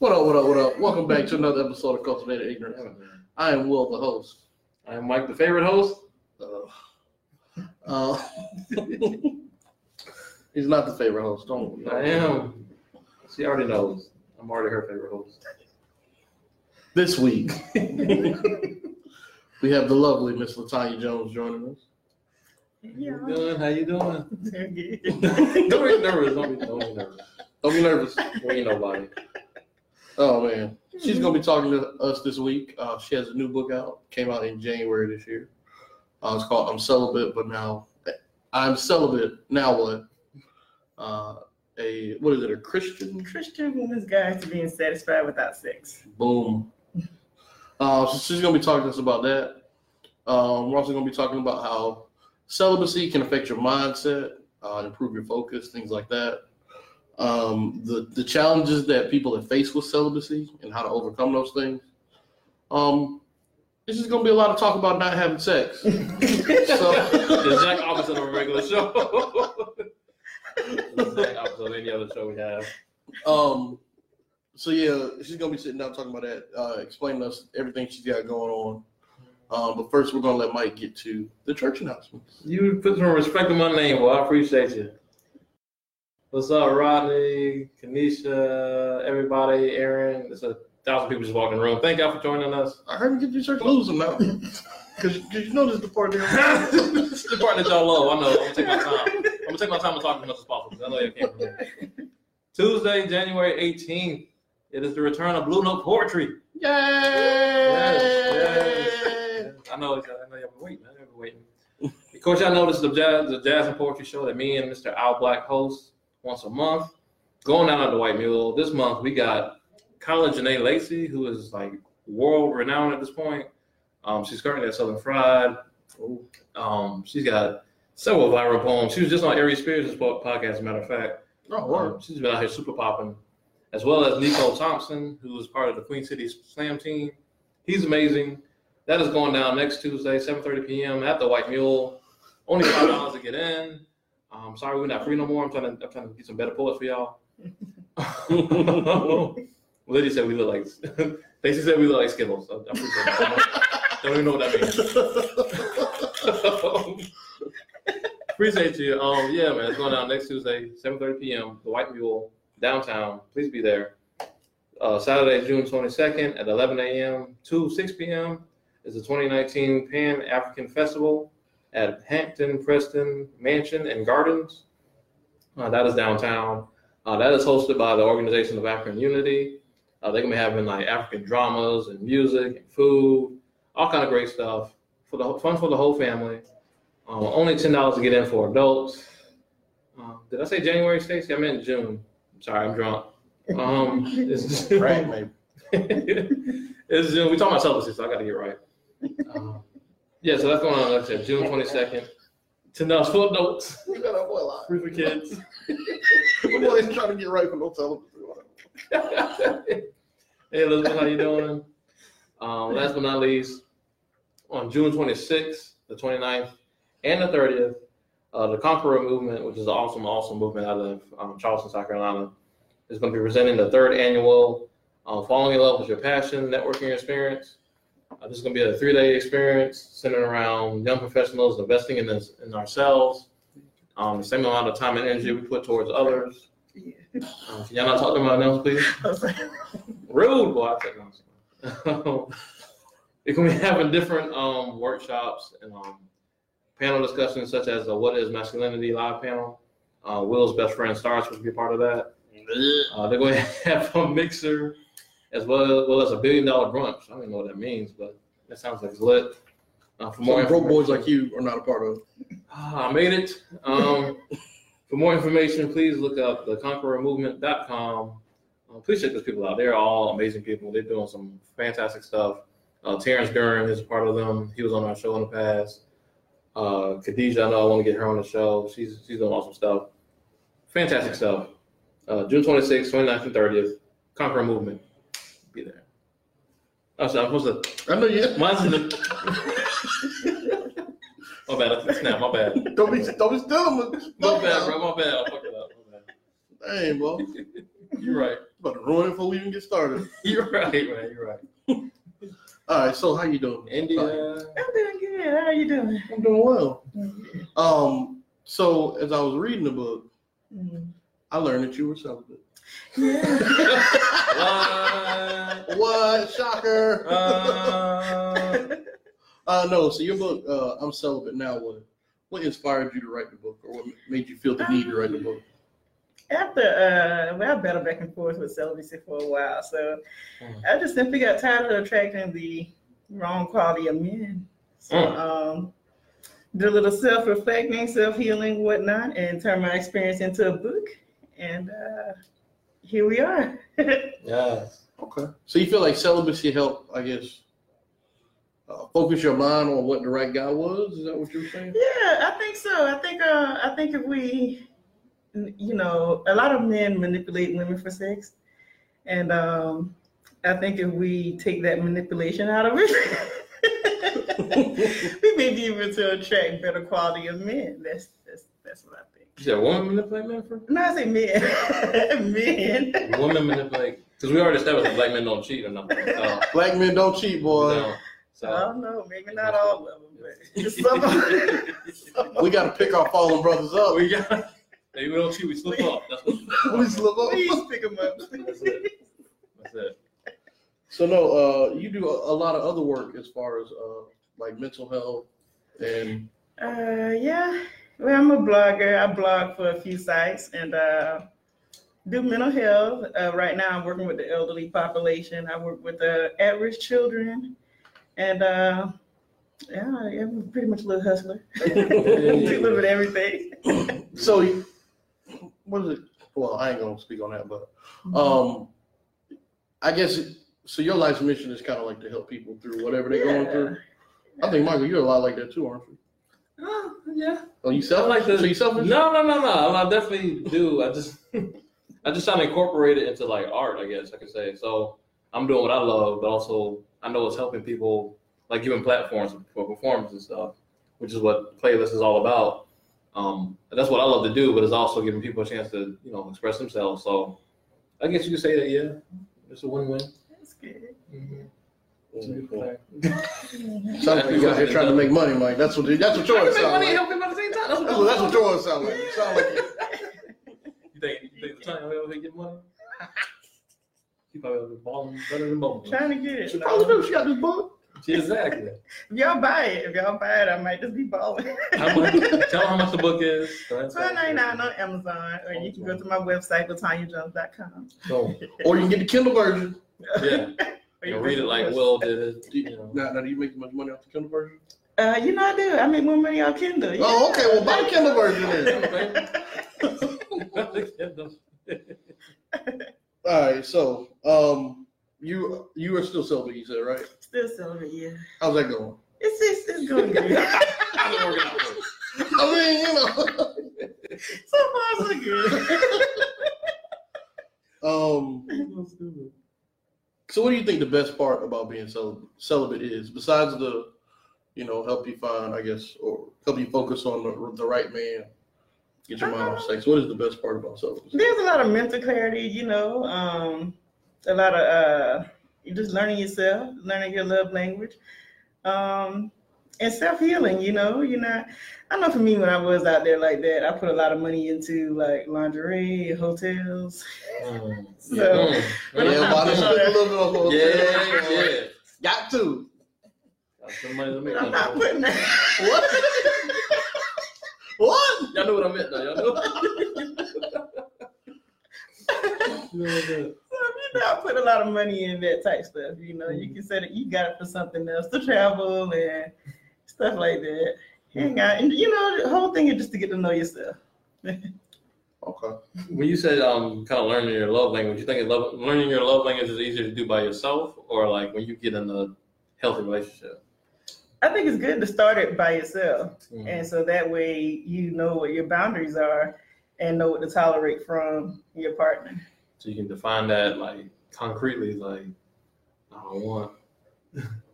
What up, what up, what up? Welcome back to another episode of Cultivated Ignorance. I am Will, the host. I'm Mike, the favorite host. Uh, uh, he's not the favorite host. Don't. I am. She already knows. I'm already her favorite host. This week, we have the lovely Miss Latanya Jones joining us. Yeah. How you doing? How you doing? Don't be nervous. Don't be, don't be nervous. Don't be nervous. We ain't nobody. Oh man, she's gonna be talking to us this week. Uh, she has a new book out. Came out in January this year. Uh, it's called "I'm Celibate, but now I'm celibate. Now what?" Uh, a what is it? A Christian? Christian woman's guide to being satisfied without sex. Boom. Uh, so she's gonna be talking to us about that. Um, we're also gonna be talking about how celibacy can affect your mindset, uh, improve your focus, things like that. Um, the the challenges that people have faced with celibacy and how to overcome those things. Um, this is gonna be a lot of talk about not having sex. so, The exact opposite of a regular show. the exact opposite of any other show we have. um, so yeah, she's gonna be sitting down talking about that, uh, explaining us everything she's got going on. Um, but first, we're gonna let Mike get to the church announcements. You put some respect on my name, Well, I appreciate you. What's up, Rodney, Kanisha, everybody, Aaron? There's a thousand people just walking in the room. Thank y'all for joining us. I heard you get your church losing now, because you know this is the part this is the part that y'all love. I know. I'm gonna take my time. I'm gonna take my time to talk as much as possible. I know you can't from. Tuesday, January 18th. It is the return of Blue Note Poetry. Yay! Yes, I know. I know y'all been waiting. I've been waiting. Of course, y'all know this is the jazz, the jazz and poetry show that me and Mr. Al Black host once a month. Going down at the White Mule this month, we got Kyla Janae Lacey, who is like world renowned at this point. Um, she's currently at Southern Fried. Um, she's got several viral poems. She was just on Ari Spears' podcast, as a matter of fact. Oh, word. Um, she's been out here super popping, as well as Nico Thompson, who is part of the Queen City Slam team. He's amazing. That is going down next Tuesday, 7:30 p.m. at the White Mule. Only five dollars to get in. Um, sorry, we're not free no more. I'm trying to, I'm trying to get some better poets for y'all. Lydia said we look like. Stacey said we look like Skittles. I, I appreciate that. Don't even know what that means. Appreciate you. Um, yeah, man, it's going down next Tuesday, 7:30 p.m. The White Mule downtown. Please be there. Uh, Saturday, June 22nd at 11 a.m. to 6 p.m. is the 2019 Pan African Festival at Hampton Preston Mansion and Gardens. Uh, that is downtown. Uh, that is hosted by the Organization of African Unity. Uh, they're gonna be having like African dramas and music and food, all kind of great stuff for the fun for the whole family. Uh, only ten dollars to get in for adults. Uh, did I say January, Stacey? I meant June. Sorry, I'm drunk. Um, it's right, maybe. it's June. We talking about celibacy, so I got to get right. Um, yeah, so that's going on. Like I said, June twenty second. Ten dollars for adults, You got that boy alive. for kids. The boy's trying to get right for no television. hey Elizabeth, how you doing? Um, last but not least, on June 26th, the 29th, and the 30th, uh, the Conqueror Movement, which is an awesome, awesome movement out of um, Charleston, South Carolina, is going to be presenting the third annual uh, Falling in Love with Your Passion networking experience. Uh, this is going to be a three-day experience centered around young professionals investing in, this, in ourselves, um, the same amount of time and energy we put towards others. Um, can y'all not talk to my announcement, please? Rude, boy. I said no. It can be having different um, workshops and um, panel discussions, such as the "What Is Masculinity" live panel. Uh, Will's best friend Stars will be a part of that. Uh, they're going to have a mixer, as well as, well as a billion dollar brunch. I don't even know what that means, but that sounds like it's lit. Uh, for more Some broke boys like you are not a part of. Ah, I made it. Um, for more information, please look up theconquerormovement.com. Uh, please check those people out. They're all amazing people. They're doing some fantastic stuff. Uh, Terrence Gurn is a part of them. He was on our show in the past. Uh, Khadijah, I know I want to get her on the show. She's she's doing awesome stuff. Fantastic stuff. Uh, June 26th, 29th, and 30th. Conqueror Movement. Be there. Oh, so I'm supposed to. I know you. to. Mine's in the. my bad. I snap. My bad. Don't be, don't be stealing my My bad, bro. My bad. I fucked it up. My bad. Dang, bro. You're right. About to ruin it before we even get started. You're right, man. You're right. All right, so how you doing? India. I'm doing good. How are you doing? I'm doing well. Um, so as I was reading the book, Mm. I learned that you were celibate. Yeah. What? What? Shocker. Uh, Uh, no. So your book, uh, I'm celibate now. What? What inspired you to write the book, or what made you feel the need to write the book? After, uh, well, I battled back and forth with celibacy for a while, so Mm. I just simply got tired of attracting the wrong quality of men. So, Mm. um, did a little self-reflecting, self-healing, whatnot, and turned my experience into a book. And uh, here we are. yes. Okay. So you feel like celibacy helped, I guess, uh, focus your mind on what the right guy was? Is that what you're saying? Yeah, I think so. I think uh, I think if we, you know, a lot of men manipulate women for sex, and um, I think if we take that manipulation out of it, we may be able to attract better quality of men. That's that's that's what I think. You said woman manipulate men for? No, I say men, men. Women manipulate. Because we already established that black men don't cheat or nothing. So, Black men don't cheat, boy. no. I don't know, maybe not all of them, but some of them. We got to pick our fallen brothers up. we got. Maybe we don't cheat, we slip up. That's what. We slip up. Please pick them up. That's it. That's it. So no, uh, you do a, a lot of other work as far as uh, like mental health and Uh, yeah. Well, I'm a blogger. I blog for a few sites and uh, do mental health. Uh, right now, I'm working with the elderly population. I work with uh, at-risk children, and uh, yeah, I'm pretty much a little hustler. do a little bit of everything. so you- what is it? Well, I ain't gonna speak on that, but um, I guess it, so. Your life's mission is kind of like to help people through whatever they're going through. I think Michael, you're a lot like that too, aren't you? Oh, yeah. Oh, you selfish? I like the- so you selfish? No, no, no, no. I definitely do. I just, I just trying to incorporate it into like art. I guess I could say. So I'm doing what I love, but also I know it's helping people, like giving platforms for performance and stuff, which is what playlist is all about. Um, and that's what I love to do, but it's also giving people a chance to, you know, express themselves. So I guess you could say that, yeah, it's a win-win. That's good. Mhm. Sounds like you out here trying to make money, Mike. That's what that's what yours sound like. help people at the same time. That's That's what, that's what yours sound like. You sound like You think you think the time over here get money? She probably was balling better than both. Trying to get it. she probably do. She got this book. Exactly. If y'all buy it, if y'all buy it, I might just be balling. How much, tell her how much the book is. Twelve ninety nine on Amazon, or you can go to my website, latanyajones.com. So, Or you can get the Kindle version. yeah, Or you can read it like the Will did it. You know. Now, now, do you make much money off the Kindle version? Uh, you know I do. I make more money on Kindle. Oh, okay. Well, buy the Kindle version then. All right. So, um, you you are still celibate, you said, right? Still selling yeah. How's that going? It's it's, it's going good. How's it working out? I mean, you know. so far so good. um. So, what do you think the best part about being celibate, celibate is, besides the, you know, help you find, I guess, or help you focus on the, the right man, get your mind off sex? What is the best part about celibacy? There's a lot of mental clarity, you know. Um, a lot of uh, you just learning yourself, learning your love language, um, and self healing. You know, you're not. I know for me when I was out there like that, I put a lot of money into like lingerie, hotels. Mm. So Mm. Yeah, well, I a little bit on those. Yeah, yeah. Got to. Got some money to make I'm that. not putting that. What? what? Y'all know what I meant, though. Y'all know. You know I you know, I put a lot of money in that type stuff. You know, you can say that you got it for something else to travel and stuff like that. Hang out, and you know, the whole thing is just to get to know yourself. Okay. When you said um, kind of learning your love language, you think love, learning your love language is easier to do by yourself, or like when you get in a healthy relationship? I think it's good to start it by yourself, Mm. and so that way you know what your boundaries are and know what to tolerate from your partner. So you can define that like concretely, like I don't want.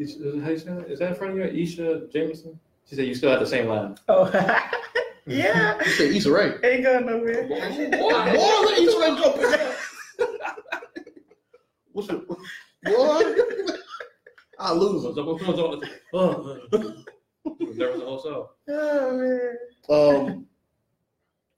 Is, is, how you that? Is that in front of you, Isha Jameson? She said you still have the same line. Oh, yeah, You said Issa Rae. ain't going nowhere. Boy, let Issa Rae jump in there. What's it? What? I lose What's them. up? What's up? What's up? Oh, there was a whole show. Oh man. Um,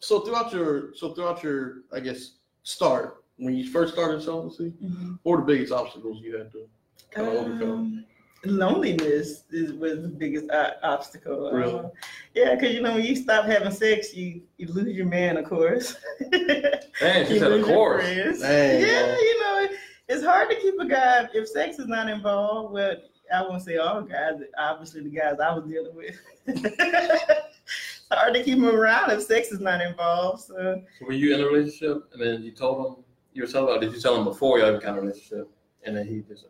so throughout your, so throughout your, I guess, start when you first started celibacy, Mhm. what were the biggest obstacles you had to kind of overcome? Um, loneliness is was the biggest uh, obstacle. Really? Uh, yeah, because you know when you stop having sex, you you lose your man, of course. Damn, she said of course. Dang, yeah, bro. you know it- it's hard to keep a guy if sex is not involved. Well, I won't say all guys. Obviously, the guys I was dealing with. it's hard to keep them around if sex is not involved. So were you in a relationship and then you told him you were telling, or did you tell him before you even kind of relationship and then he just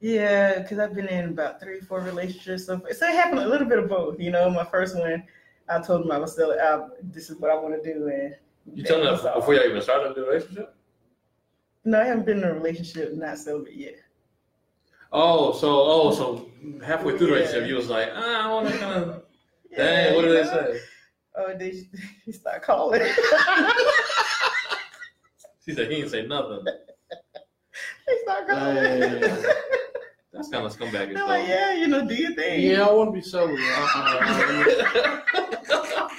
Yeah, because I've been in about three, four relationships. So, so it happened a little bit of both. You know, my first one, I told him I was still out. This is what I want to do, and you telling that before you even started the relationship? No, I haven't been in a relationship, not celibate yet. Oh, so oh, so halfway through the Yeah. relationship, you was like, ah, I want to kind of. Yeah, Dang, what did they know? say? Oh, they he start calling. She said he didn't say nothing. they start calling. Dang. That's kind of scumbag. They're like, yeah, you know, do your thing. Yeah, I want to be celibate.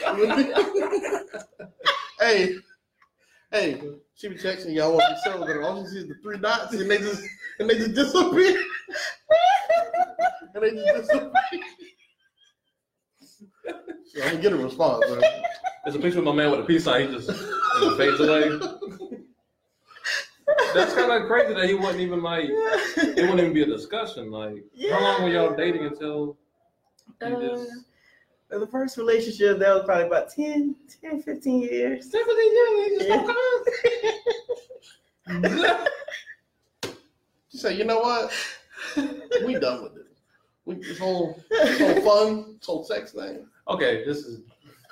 Uh-uh. hey, hey, she be texting y'all want to be but All she sees is the three dots, and they just and they just disappear. and they just disappear. So I'm gonna get a response. Right? There's a picture of my man with a peace sign. He just and it fades away. That's kind of crazy that he wasn't even like. It wouldn't even be a discussion. Like, how long were y'all dating until you Uh, just? the first relationship, that was probably about 10, 10 15 years. Just come on. She said, "You know what? We done with it. We this whole this whole fun, this whole sex thing. Okay, this is.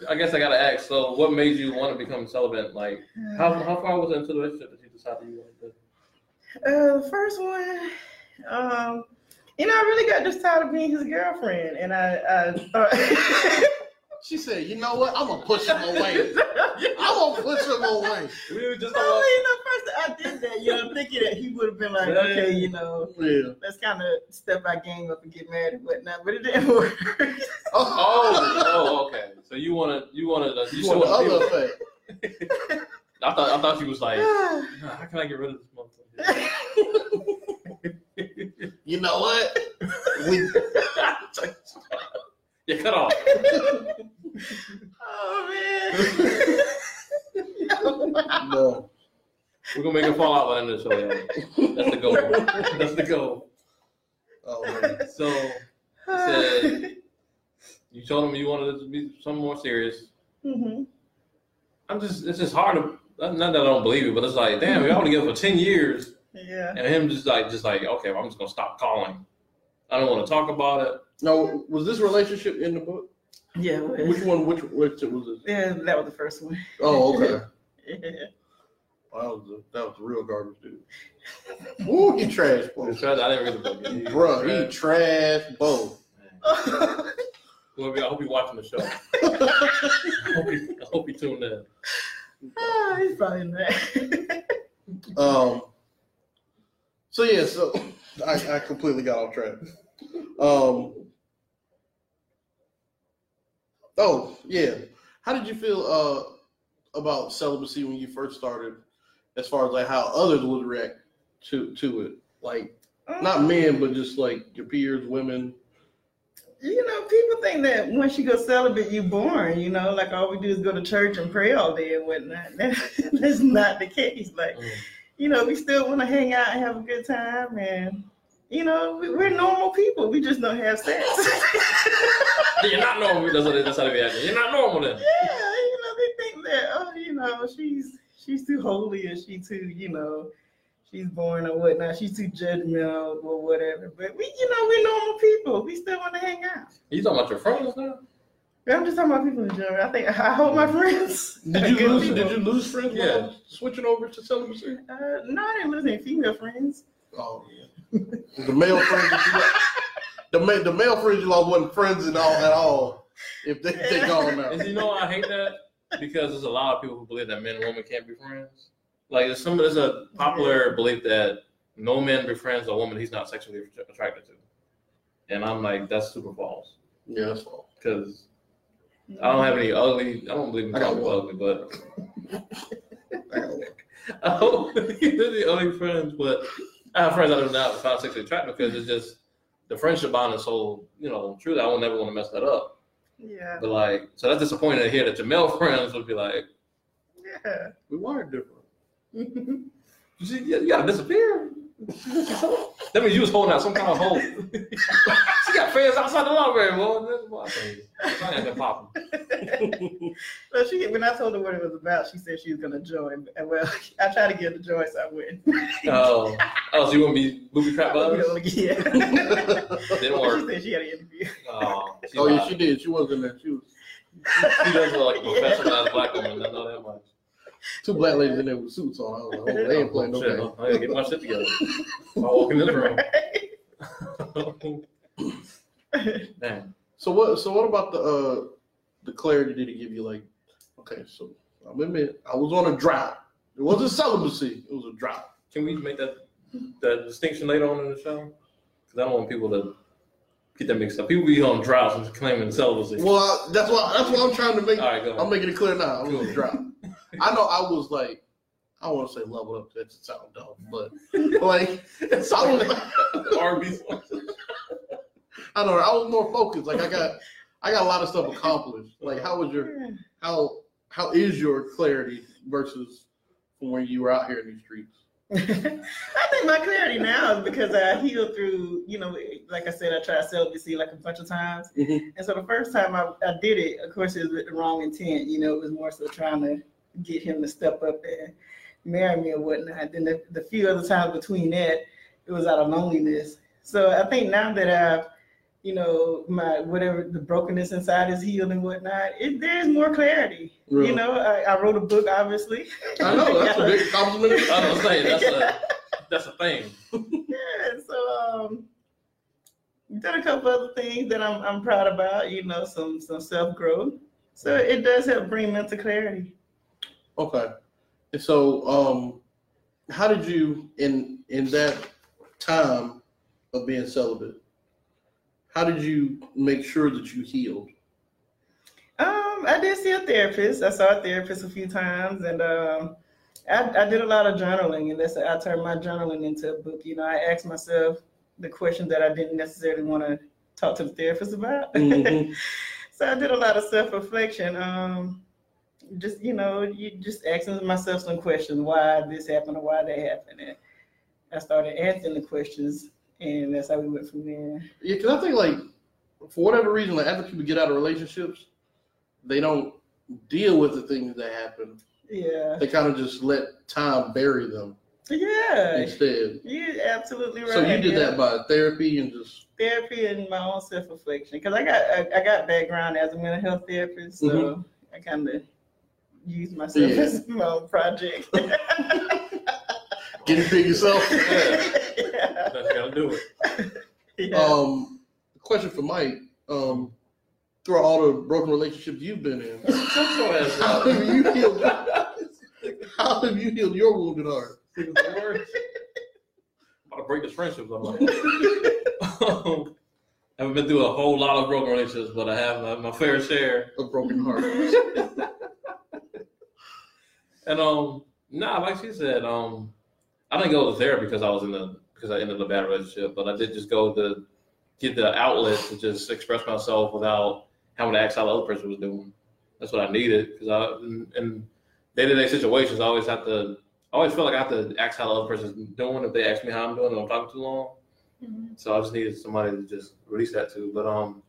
I guess I gotta ask. So, what made you want to become celibate? Like, how how far was it into the relationship that you decided you wanted to? Uh, the first one, um, you know, I really got just tired of being his girlfriend, and I, I thought, She said, "You know what? I'm gonna push him away. I'm gonna push him away." We were just Well, you know, first I did that, you know, thinking that he would have been like, Yeah, yeah, okay, you know, Yeah. let's kind of step our game up and get married and whatnot, but it didn't work. Oh, oh, okay. So you wanted you wanted a, you want to, You still want the other to effect? I thought I thought she was like, "Nah, how can I get rid of this motherfucker? You know what? We yeah, cut off. oh man. no. We're gonna make a fallout by the end of the show. y'all. That's the goal. That's the goal. Oh man. So said- you told him you wanted to be something more serious. hmm I'm just it's just hard to not that I don't believe it, but it's like, damn, we all together for ten years Yeah. and him just like just like, okay, well, I'm just gonna stop calling. I don't want to talk about it. No, was this relationship in the book? Yeah. it Which one? Which which was this? Yeah, that was the first one. Oh, okay. Yeah. Well, that was the, that was the real garbage dude. Ooh, he trash, I bro. didn't read the book. He- Bruh, he trash, bro. Whoever, I hope you're watching the show. I hope you, I hope you tuned in. Ah, he's probably not. Um. So yeah, so I, I completely got off track. Um. Oh yeah, how did you feel uh about celibacy when you first started? As far as like how others would react to to it, like not men, but just like your peers, women. You know, people think that once you go celibate, you're born. You know, like all we do is go to church and pray all day and whatnot. That's not the case. Like, Mm. you know, we still want to hang out and have a good time, and you know, we, we're normal people. We just don't have sex. You're not normal. That's, what, that's how they be acting. You're not normal then. Yeah, you know, they think that oh, you know, she's she's too holy or she too, you know, she's born or whatnot. She's too judgmental or whatever. But we, you know, we're normal people. We still want to hang out. You talking about your friends now? I'm just talking about people in general. I think I hope my friends. Did you lose? people. Did you lose friends? Yeah. while switching over to celibacy. Uh, no, I didn't lose any female friends. Oh yeah. the male friends. That you, the male the male friends you lost wasn't friends at all at all. If they they gone now. And you know I hate that because there's a lot of people who believe that men and women can't be friends. Like there's some there's a popular belief that no man befriends a woman he's not sexually attracted to, and I'm like that's super false Yeah, that's all. because I don't have any ugly. I don't believe in I got one. ugly, but I believe in the only friends. But I have friends I do not find sexually attractive because it's just the friendship bond is so you know true that I would never want to mess that up. Yeah. But like, so that's disappointing to hear that your male friends would be like, Yeah. We wired different. You, see, you gotta disappear. that means you was holding out some kind of hope. she got fans outside the library, boy. That's what I think. I ain't been popping. Well, she when I told her what it was about, she said she was gonna join. And well, I tried to get her to join, so I wouldn't. Oh, oh, so you wouldn't be booby trap I wouldn't buzz? be able to get- Didn't work. She work. said she had an interview. Oh, oh yeah, she did. She wasn't there. She was she doesn't look like a professional black woman. I know that much. Two black ladies in there with suits on. I was like, oh, they ain't playing no Shit, game. I gotta get my shit together. I walk in this room. Damn. So what? So what about the uh the clarity did it give you? Like, okay, so I admit I was on a drought. It wasn't celibacy. It was a drought. Can we make that that distinction later on in the show? Because I don't want people to get that mixed up. People be on droughts and claiming celibacy. Well, I, that's why that's what I'm trying to make. All right, go ahead. I'm making it clear now. I was on a drought. I know I was like, I don't want to say leveled up. To that to sound dumb, but like It's I was, R&B. I don't know. I was more focused. Like I got, I got a lot of stuff accomplished. Like how was your how how is your clarity versus from when you were out here in these streets? I think my clarity now is because I healed through, you know, like I said, I tried celibacy like a bunch of times. Mhm. And so the first time I, I did it, of course, it was with the wrong intent. You know, it was more so trying to get him to step up and marry me or whatnot. Then the, the few other times between that, it was out of loneliness. So I think now that I've, you know, my whatever the brokenness inside is healed and whatnot, it, there's more clarity. Really? You know, I, I wrote a book, obviously. I know that's a big compliment. I was saying that's a that's a thing. Yeah, so um, done a couple other things that I'm I'm proud about. You know, some some self growth. So it does help bring mental clarity. Okay. And so, um, how did you in in that time of being celibate? How did you make sure that you healed? Um, I did see a therapist. I saw a therapist a few times, and um, I, I did a lot of journaling, and that's I turned my journaling into a book. You know, I asked myself the questions that I didn't necessarily want to talk to the therapist about. Mhm. so I did a lot of self reflection. Um, just you know, you just asking myself some questions: why this happened or why that happened. And I started answering the questions, and that's how we went from there. Yeah, because I think like for whatever reason, like after people get out of relationships, they don't deal with the things that happen. Yeah, They kind of just let time bury them yeah, instead. you're absolutely right. So you did yeah. that by therapy and just therapy and my own self reflection because I got I, I got background as a mental health therapist, so mm-hmm. I kind of use myself Yeah. as my own project. Get it big yourself. Yeah. yeah. That's gotta do it. Yeah. Um, question for Mike. Um, through all the broken relationships you've been in, Shut your ass how have you healed? How have you healed your wounded heart? Think it's the worst. I'm about to break this friendship. I'm like, I haven't been through a whole lot of broken relationships, but I have my, my fair share. of broken heart. And um, nah, like she said, um, I didn't go to therapy because I was in the because I ended a bad relationship, but I did just go to get the outlet to just express myself without having to ask how the other person was doing. That's what I needed because I in, in day-to-day situations, I always have to. I always feel like I have to ask how the other person's doing if they ask me how I'm doing and I'm talking too long. Mhm. So I just needed somebody to just release that to. But um,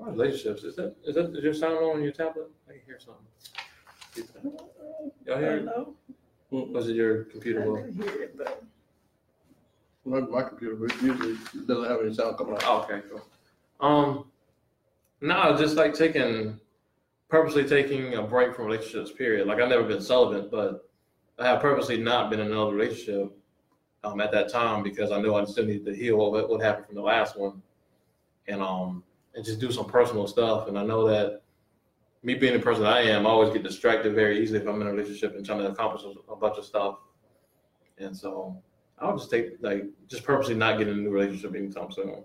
relationships is that is that is your sound on your tablet? I can hear something. Y'all hear it? Hello? Was it your I computer? Will? didn't hear it, but My, my computer usually doesn't have any sound coming out. Oh, okay, cool. Um, no, just like taking, purposely taking a break from relationships. Period. Like I've never been celibate, but I have purposely not been in another relationship um, at that time because I knew I still needed to heal what what happened from the last one, and um, and just do some personal stuff. And I know that me being the person I am, I always get distracted very easily if I'm in a relationship and trying to accomplish a, a bunch of stuff. And so I would just take like just purposely not get in a new relationship anytime soon,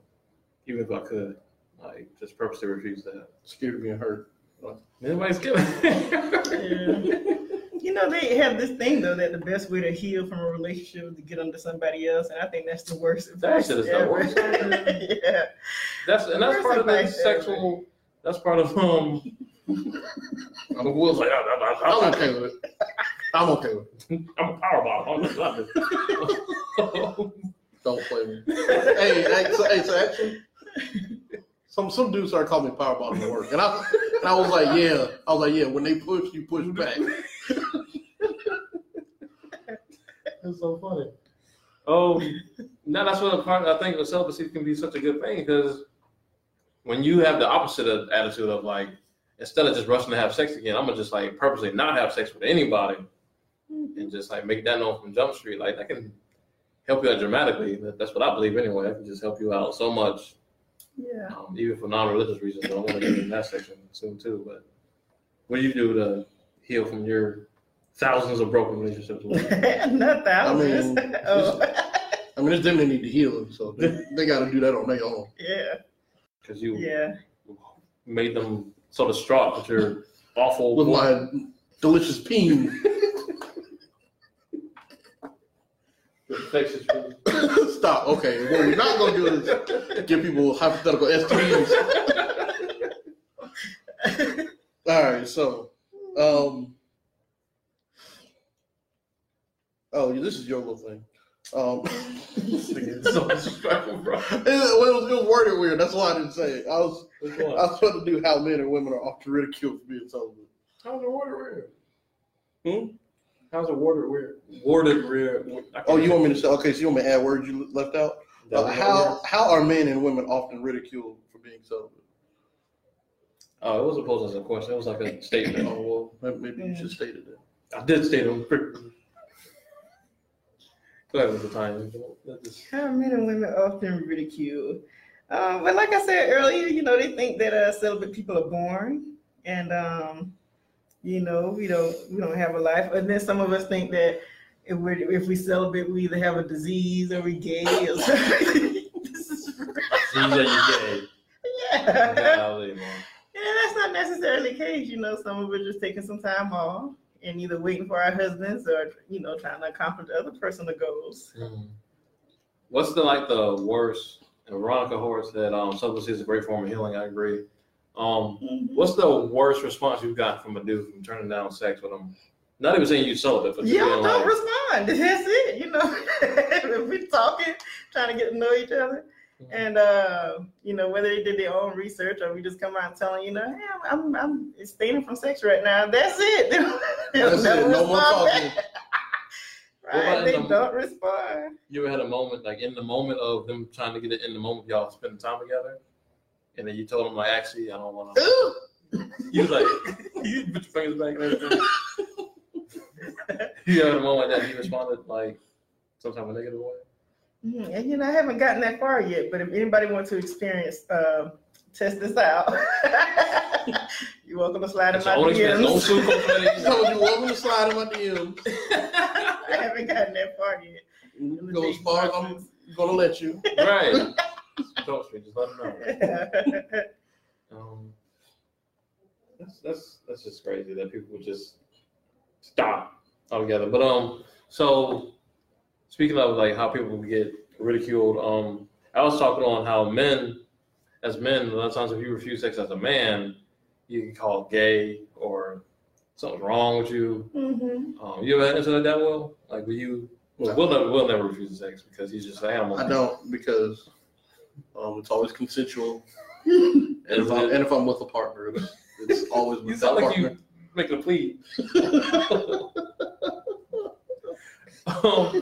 even if I could. Like just purposely refuse that. Scared of being hurt. Anybody's kidding. You know, they have this thing though that the best way to heal from a relationship is to get under somebody else, and I think that's the worst That advice shit is the worst. yeah. That's and that's part of the advice there, sexual. That's part of um. I'm Will's like, I'm okay with it. I'm okay with it. I'm a power bottom. I'm not Don't play me. hey, hey, so, hey, so actually, some some dudes started calling me power bottom at work, and I and I was like, yeah, I was like, yeah. When they push, you push back. That's so funny. Oh, now that's what part I think of celibacy can be such a good thing because when you have the opposite of attitude of like instead of just rushing to have sex again, I'm gonna just like purposely not have sex with anybody and just like make that known from Jump Street. Like that can help you out dramatically. That's what I believe anyway. That can just help you out so much, Yeah. um, even for non-religious reasons. I don't want to get in that section soon too. But what do you do to heal from your thousands of broken relationships? Not thousands. I mean, oh. I mean, it's them that need to heal, so they, they got to do that on their own. yeah. Because you Yeah. made them so distraught with your awful. With my delicious peen. Stop. Okay, what we're not gonna do is give people hypothetical STDs. All right, so, um, oh, this is your little thing. Um, so disrespectful, bro. it, was, it was worded weird. That's why I didn't say it. I was I was supposed to do how men and women are often ridiculed for being celibate. How's the water weird? Hmm? How's the water weird? Worded weird. Oh, you want me to say? Okay, so you want me to add words you left out? Uh, how weird? how are men and women often ridiculed for being celibate? Oh, it wasn't posed as a question. It was like a statement. Oh well, maybe you should state it. I did state them. Go ahead with the time. Just- How men and women often ridicule. Um, but like I said earlier, you know, they think that uh, celibate people are boring, and um, you know, we don't we don't have a life. And then some of us think that if we if we celibate, we either have a disease or we gay or something. this is See, yeah, you gay. yeah. Golly, man. Yeah, that's not necessarily the case. You know, some of us just taking some time off and either waiting for our husbands or you know trying to accomplish the other personal goals. Mhm. What's the like the worst? And Veronica Horace said, um, celibacy is a great form of healing. I agree. Um, what's the worst response you've got from a dude from turning down sex with him? Not even saying you sold it, but yeah, don't like, respond. That's it. You know, if we talking, trying to get to know each other, and uh, you know whether they did their own research or we just come out telling you know, hey, I'm I'm, I'm abstaining from sex right now. That's it. They'll That's it. No more talking. back. What about right? They the- don't respond. You ever had a moment like in the moment of them trying to get it in the moment y'all spending time together, and then you told them like, actually, I don't want to. You was like, you put your fingers back and everything. you ever had a moment that he responded like some type of negative way? Mhm, And you know, I haven't gotten that far yet, but if anybody wants to experience, uh, test this out. You're welcome to slide in That's my your. Don't DMs. sue Coach So you welcome to slide in my DMs. I haven't gotten that far yet. Go as far as I'm gonna let you. Right. Talk straight, just let them know. Um, that's that's that's just crazy that people would just stop altogether. But um, so speaking of like how people get ridiculed, um, I was talking on how men, as men, a lot of times if you refuse sex as a man, you get called gay or something's wrong with you. hmm Um, you ever had anything like that, Will? Like, will you? Well, Will never, we'll never refuse sex because he's just an animal. I don't because um, it's always consensual, and if I'm and if I'm with a partner, it's, it's always with You sound like partner. you making a plea. um,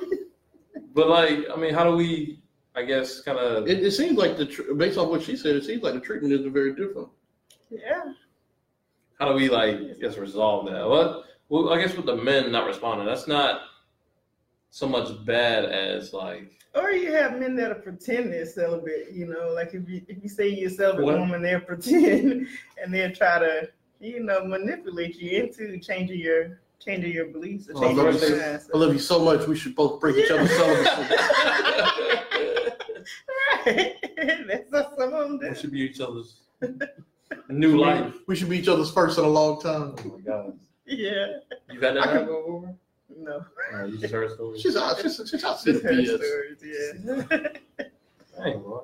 but like, I mean, how do we? I guess kind of. It, it seems like the tr- based on what she said, it seems like the treatment isn't very different. yeah. How do we like? I guess resolve that. What? Well, I guess with the men not responding, that's not so much bad as like. Or you have men that are pretend they're celibate. You know, like if you if you say you're a celibate What? woman, they'll pretend and they'll try to you know, manipulate you into changing your changing your beliefs or Oh, changing Lord, your I. I love you so much. We should both break each other's celibacy. Right. That's what some of them We should be each other's new life. We should be each other's first in a long time. Oh my god. Yeah. You had that I can- happen before? No. Uh, you just heard stories. She's out. She's, she's out to Just heard stories, yeah. Dang, boy.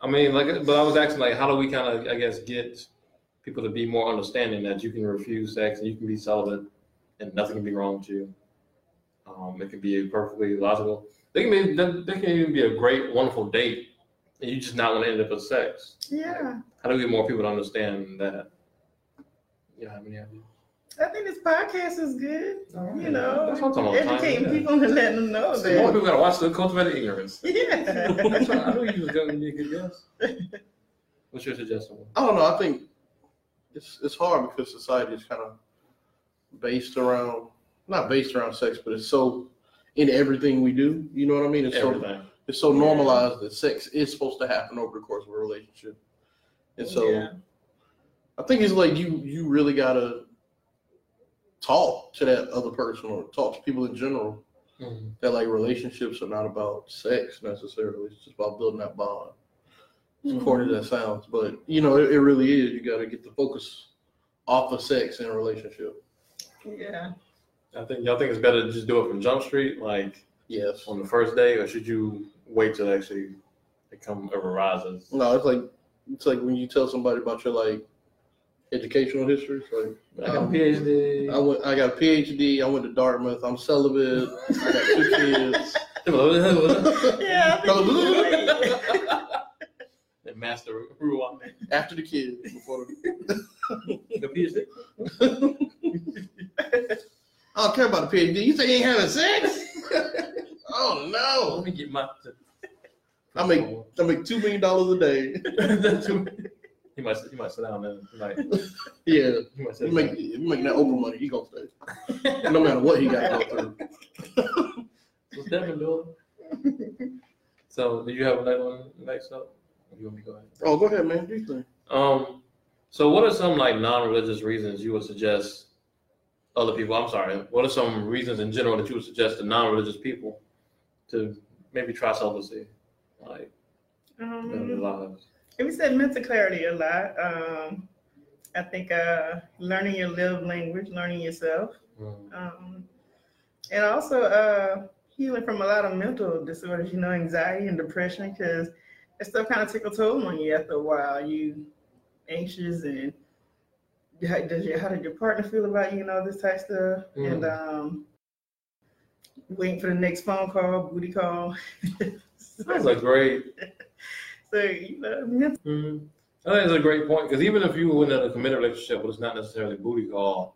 I mean, like, but I was asking, like, how do we kind of, I guess, get people to be more understanding that you can refuse sex and you can be celibate and nothing can be wrong with you. Um, it can be perfectly logical. They can be, they they can even be a great, wonderful date, and you just not want to end up with sex. yeah. How do we get more people to understand that? You have any idea? I think this podcast is good. You know, that's what I'm talking about. educating Time, yeah. people and letting them know More that. people gotta watch the cultivated ignorance. Yeah. That's right. I knew you was going to be a good guess. What's your suggestion? I don't know. I think it's it's hard because society is kind of based around not based around sex, but it's so in everything we do. You know what I mean? It's so Everything. it's so normalized that sex is supposed to happen over the course of a relationship, and so Yeah. I think it's like you you really gotta talk to that other person or talk to people in general Mhm. that like relationships are not about sex necessarily. It's just about building that bond. As corny as that sounds, but you know, it, it really is. You got to get the focus off of sex in a relationship. Yeah. I think y'all think it's better to just do it from Jump Street, like Yes. on the first day, or should you wait till actually it come it arises? No, it's like it's like when you tell somebody about your like educational history. It's like I got a um, PhD. I went, I got a PhD. I went to Dartmouth. I'm celibate. I got two kids. Yeah. I think you're right. and master Ruan. After the kids, before the, The PhD. I don't care about the PhD. You say you ain't having sex? oh no! Let me get my. I make I make two million dollars a day. he might he might sit down. He might, Yeah, he might sit make that Oprah money. He gonna stay, no matter what he got to go through. What's Devin doing? So, do you have another one next up? You want me to go ahead? Oh, go ahead, man. Do you think? Um, so what are some like non-religious reasons you would suggest other people? I'm sorry. What are some reasons in general that you would suggest to non-religious people to maybe try celibacy, like Um, lives? we said mental clarity a lot. Um, I think uh, learning your love language, learning yourself, Mm. um, and also uh, healing from a lot of mental disorders. You know, anxiety and depression, because that stuff kind of take a toll on you after a while. You anxious and how does your how did your partner feel about you? Know, this type of stuff, Mm. and um, waiting for the next phone call, booty call. That's a great. so you know, Mm. I think it's a great point because even if you were in a committed relationship, but it's not necessarily booty call.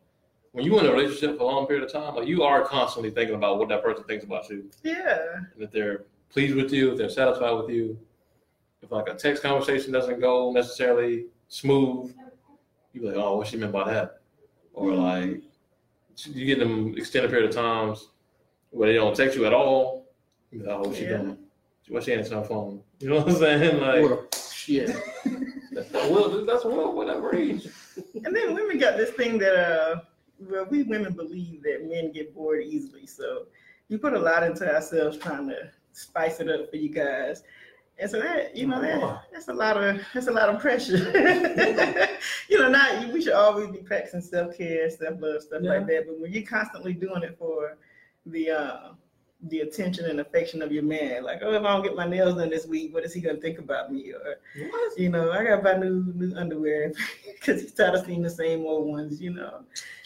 When you're in a relationship for a long period of time, like you are constantly thinking about what that person thinks about you. yeah. and if they're pleased with you, if they're satisfied with you, if like a text conversation doesn't go necessarily smooth, you be like, oh, what she meant by that, or like you get them extended period of times where they don't text you at all. You be like, oh, what she Yeah. doing? What she answering her phone? You know what I'm saying? Like, What a shit. that's well, that's well, whatever age. And then women got this thing that uh well we women believe that men get bored easily. So you put a lot into ourselves trying to spice it up for you guys. And so that you know that that's a lot of that's a lot of pressure. you know, not we should always be practicing self care, self love, stuff like that. But when you're constantly doing it for the uh the attention and affection of your man, like, oh, if I don't get my nails done this week, what is he gonna think about me? Or you know, I gotta buy new new underwear because he's tired of seeing the same old ones. You know,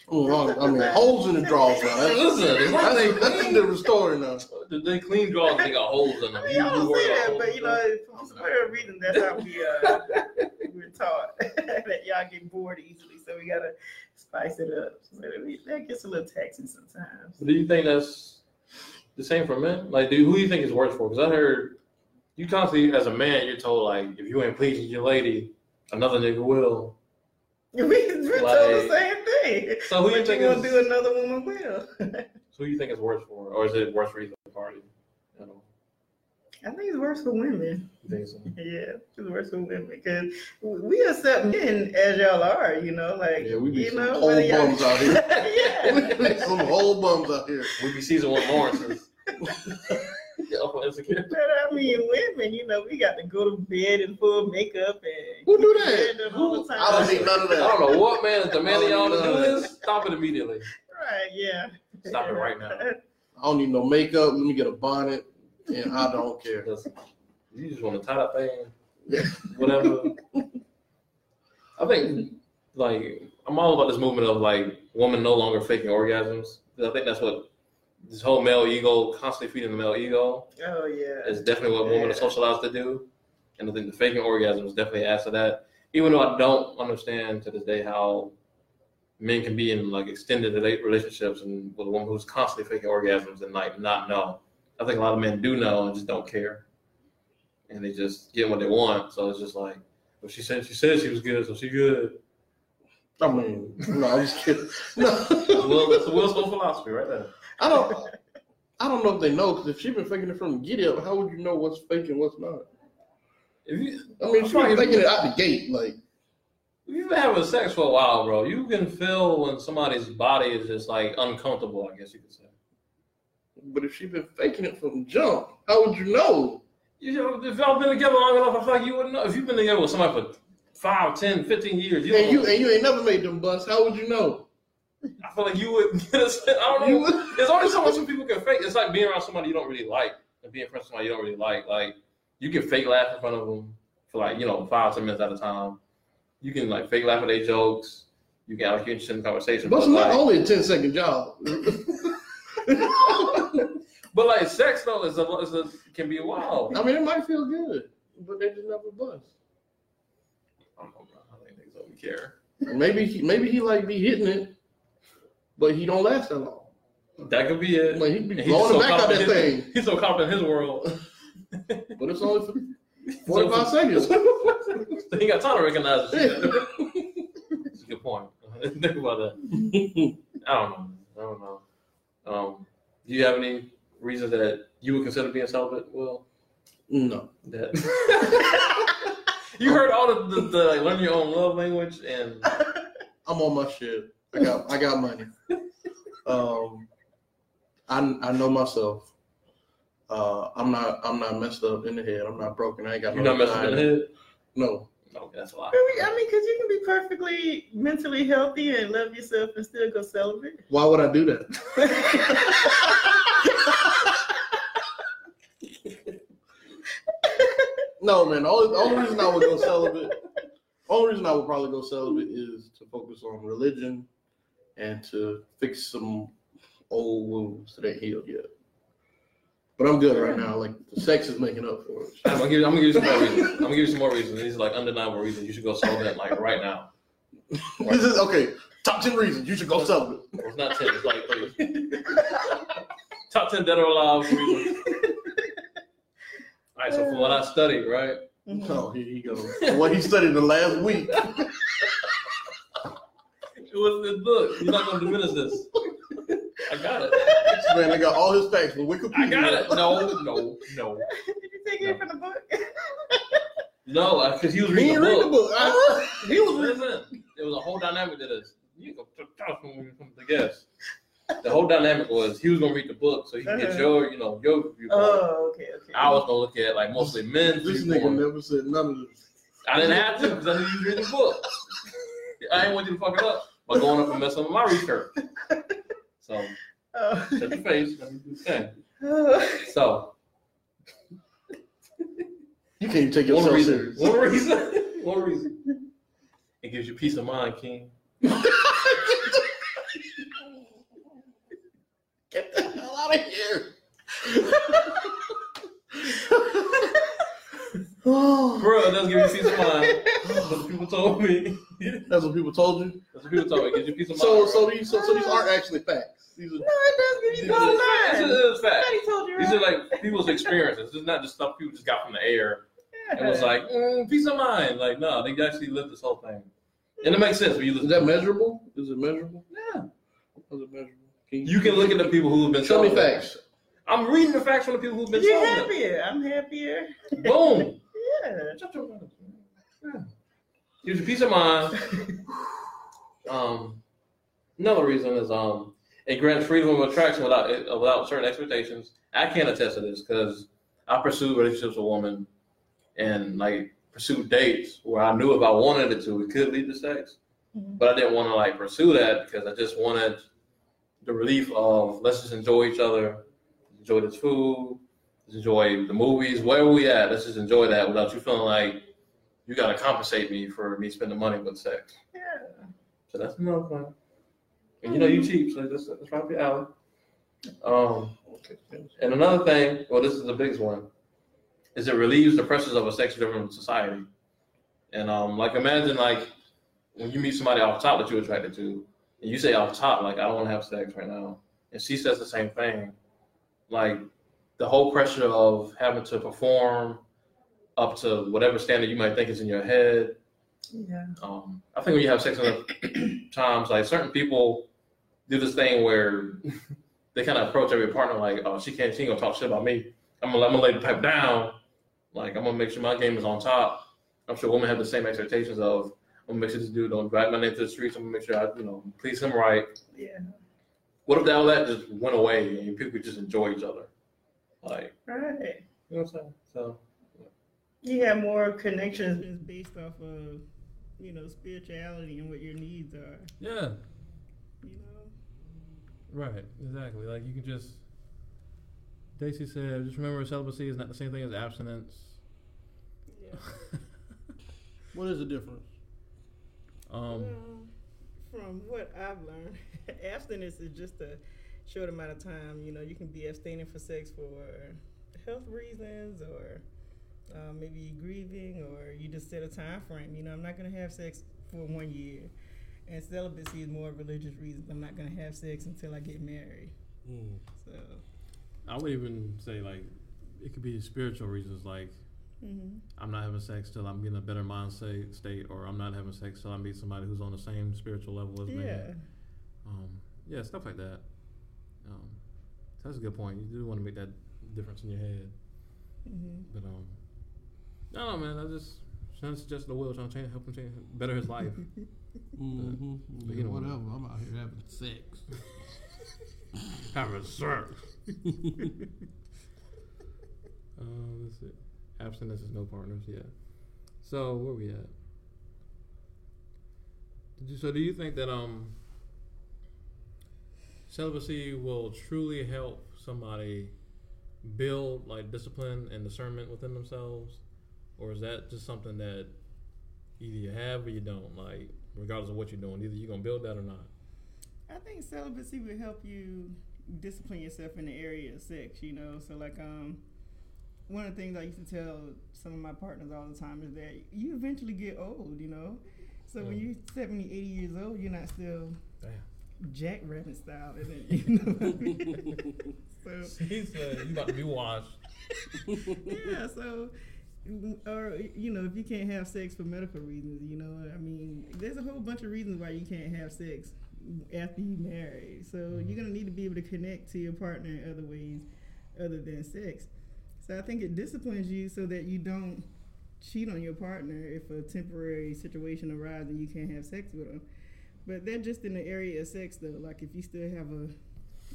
Oh, I mean, holes in the drawers now. That's, Listen, that ain't, that's a different story now. The, they clean drawers, they got holes in them. I mean, I don't worry say that, but in you them. know, for whatever reason, that's how we uh we're taught that y'all get bored easily, so we gotta spice it up. So that, that gets a little taxing sometimes. Do you think that's the same for men? Like, do who do you think is worse for? Because I heard you constantly, as a man, you're told like, if you ain't pleasing your lady, another nigga will. We we told the same thing. So who you think you is gonna do? Another woman will. who you think is worse for, or is it worse for either party? You know? I think it's worse for women. You think so? Yeah, it's worse for women because we accept men as y'all are. You know, like Yeah, we be you some know, whole whether y'all- bums out here. yeah. We be some whole bums out here. We be season one Lawrence's. yeah, up on Insecure. But I mean, women, you know, we got to go to bed in full makeup and Who do that? Yeah, all the time. I don't need none of that. I don't know what man is demanding y'all to do this. Stop it immediately. Right? Yeah. Stop it right now. I don't need no makeup. Let me get a bonnet, and I don't care. You just want to tie that thing, Yeah. whatever. I think, like, I'm all about this movement of like women no longer faking orgasms. 'Cause I think that's what this whole male ego, constantly feeding the male ego, Oh yeah. is definitely what women are socialized to do. And I think the faking orgasm is definitely adds to that. Even though I don't understand to this day how men can be in like extended rela- relationships and with a woman who's constantly faking orgasms and like not know. I think a lot of men do know and just don't care. And they just get what they want. So it's just like, well, she said she said she was good, so she good. I mean, no, I'm just kidding. No, Well, that's the Will Smith philosophy right there. I don't. I don't know if they know because if she's been faking it from get up, how would you know what's fake and what's not? If you, I mean, she's faking it out the gate. Like, if you've been having sex for a while, bro, you can feel when somebody's body is just like uncomfortable. I guess you could say. but if she's been faking it from jump, how would you know? You know, if y'all been together long enough, I feel like you wouldn't know. If you've been together with somebody for 5, 10, 15 years, you And you and you ain't never made them bust, How would you know? Feel like you would. I don't know. There's only so much some people can fake. It's like being around somebody you don't really like and being friends with somebody you don't really like. Like you can fake laugh in front of them for like you know five ten minutes at a time. You can like fake laugh at their jokes. You can have interesting conversation. But But it's not like, only a 10 second job. but like sex though is a, is a can be a wild. I mean, it might feel good, but they just never bust. I don't know, bro. I think niggas don't care. Maybe he, maybe he like be hitting it, but he don't last that long. That could be it. Like he be blowing the back out that his- thing, He's so confident in his world. but it's only for 45 seconds. So he got time to recognize it. That's a good point. Think about that. I don't know. I don't know. Um, do you have any reasons that you would consider being celibate? Well, no, that you heard all the, the, the like learn your own love language and I'm on my shit. I got I got money. Um, I I know myself. Uh, I'm not I'm not messed up in the head. I'm not broken. I ain't got you're no not messing in the head. No, Okay, that's a lot. Really? I mean, because you can be perfectly mentally healthy and love yourself and still go celibate. why would I do that? No, man. The only, the only reason I would go celibate, only reason I would probably go celibate is to focus on religion and to fix some old wounds that ain't healed yet. But I'm good right now. Like the sex is making up for it. I'm gonna give, I'm gonna give you some more reasons. I'm gonna give you some more reasons. These are like undeniable reasons you should go solve that like right now. This is okay. Top ten reasons you should go celibate. Well, it's not ten. It's like three. Top ten dead or alive reasons. All right, so from what I studied, right? Mhm. Oh, here he goes. What he studied the last week. It was this book. You're not gonna diminish this. I got it. This man, I got all his facts from Wikipedia. I got it. No, no, no, Did you take it from the book? no. Because he was reading ain't the read the book. book. I- He was listen. There was a whole dynamic to this. You go talk from from the guest. The whole dynamic was he was gonna read the book so he could get Uh-huh. your, you know, your viewpoint. Oh, okay, okay. I was gonna look at like mostly men's This viewpoint. nigga never said none of this. I didn't have to because I knew you was reading the book. I didn't want you to fuck it up by going up and messing with my research. So Oh. shut your face. Let me do the. Oh. So You can't even take one yourself reason, serious. one reason, one reason. It gives you peace of mind, King. Get the hell out of here. oh, Bro, it does give you peace of mind. That's what people told me. that's what people told you. That's what people told me. Gives you peace of mind. So, bro. so these, so, so these aren't actually facts. These are No, it does give you peace of mind. fact. line. This is fact. Daddy told you These right. are like people's experiences. This is not just stuff people just got from the air. It was like mm, peace of mind. Like no, they actually lived this whole thing, and it makes sense when you Is listen. that measurable? Is it measurable? Yeah. Is it measurable? Can You can look at the people who have been show me celibate. facts. I'm reading the facts from the people who've been You're solving happier. I'm happier. Boom. Yeah. Yeah. Gives you peace of mind. Um, another reason is um, it grants freedom of attraction without uh, without certain expectations. I can't attest to this because I pursued relationships with women and like pursued dates where I knew if I wanted it to, it could lead to sex, Mhm. but I didn't want to like pursue that because I just wanted the relief of let's just enjoy each other, enjoy this food, let's enjoy the movies, wherever we at, let's just enjoy that without you feeling like you got to compensate me for me spending money with sex. Yeah. So that's another thing. And you know you cheap, so that's, that's right up your alley. Um, and another thing, well, this is the biggest one, is it relieves the pressures of a sex-driven society. And um, like imagine like when you meet somebody off top that you're attracted to, and you say off top like I don't want to have sex right now, and she says the same thing, like the whole pressure of having to perform up to whatever standard you might think is in your head, Yeah. um, I think when you have sex enough times, like certain people do this thing where they kind of approach every partner like, "Oh, she can't, she ain't gonna talk shit about me. I'm gonna, I'm gonna lay the pipe down. Like, I'm gonna make sure my game is on top. I'm sure women have the same expectations of, I'm gonna make sure this dude don't drag my name to the streets. I'm gonna make sure I, you know, please him right. Yeah. What if all that just went away and people could just enjoy each other? Like, Right. you know what I'm saying? So, You have more connections based off of, you know, spirituality and what your needs are. Yeah, You know. right, exactly. Like you can just. Daisy said, "Just remember, celibacy is not the same thing as abstinence." Yeah. What is the difference? um, Well, from what I've learned, abstinence is just a short amount of time. You know, you can be abstaining for sex for health reasons, or uh, maybe you're grieving, or you just set a time frame. You know, I'm not going to have sex for one year. And celibacy is more religious reasons. I'm not going to have sex until I get married. Mm. So, I would even say like it could be spiritual reasons, like hmm I'm not having sex till I'm getting a better mindset state, or I'm not having sex till I meet somebody who's on the same spiritual level as me. yeah. Um, yeah, stuff like that. Um, that's a good point. You do want to make that difference in your head, hmm but um, I don't know, man. I just trying to suggest the will, trying to change, help him change, better his life. Mm-hmm. but you know- whatever. I'm out here having sex. having sex. uh, let's see. Abstinence is no partners. Yeah. So where we at? Did you, so do you think that um celibacy will truly help somebody build like discipline and discernment within themselves, or is that just something that either you have or you don't? Like regardless of what you're doing, either you're gonna build that or not. I think celibacy would help you discipline yourself in the area of sex, you know. So like um one of the things I used to tell some of my partners all the time is that you eventually get old, you know. So when Mm. you're 70, 80 years old, you're not still Damn. Jack Rabbit style, and then, you know what I mean? so He said you about to be washed. yeah, so or you know, if you can't have sex for medical reasons, you know, I mean, there's a whole bunch of reasons why you can't have sex after you marry. So Mhm. you're gonna need to be able to connect to your partner in other ways other than sex. So I think it disciplines you so that you don't cheat on your partner if a temporary situation arises and you can't have sex with them. But they're just in the area of sex though. Like if you still have a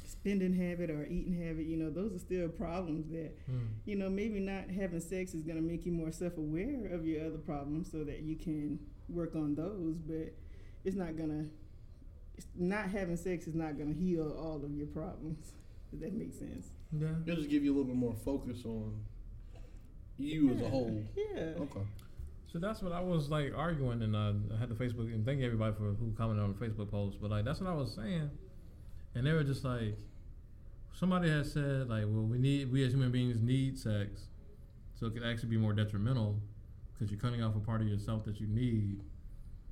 spending habit or eating habit, you know, those are still problems that Hmm. you know, maybe not having sex is going to make you more self aware of your other problems so that you can work on those, but it's not going to, not having sex is not going to heal all of your problems. Does that make sense? Yeah. It'll just give you a little bit more focus on you as a whole. Yeah. Okay. So that's what I was like arguing, and uh, I had the Facebook and thank everybody for who commented on the Facebook post. But like that's what I was saying, and they were just like, somebody had said like, well, we need we as human beings need sex, so it could actually be more detrimental because you're cutting off a part of yourself that you need.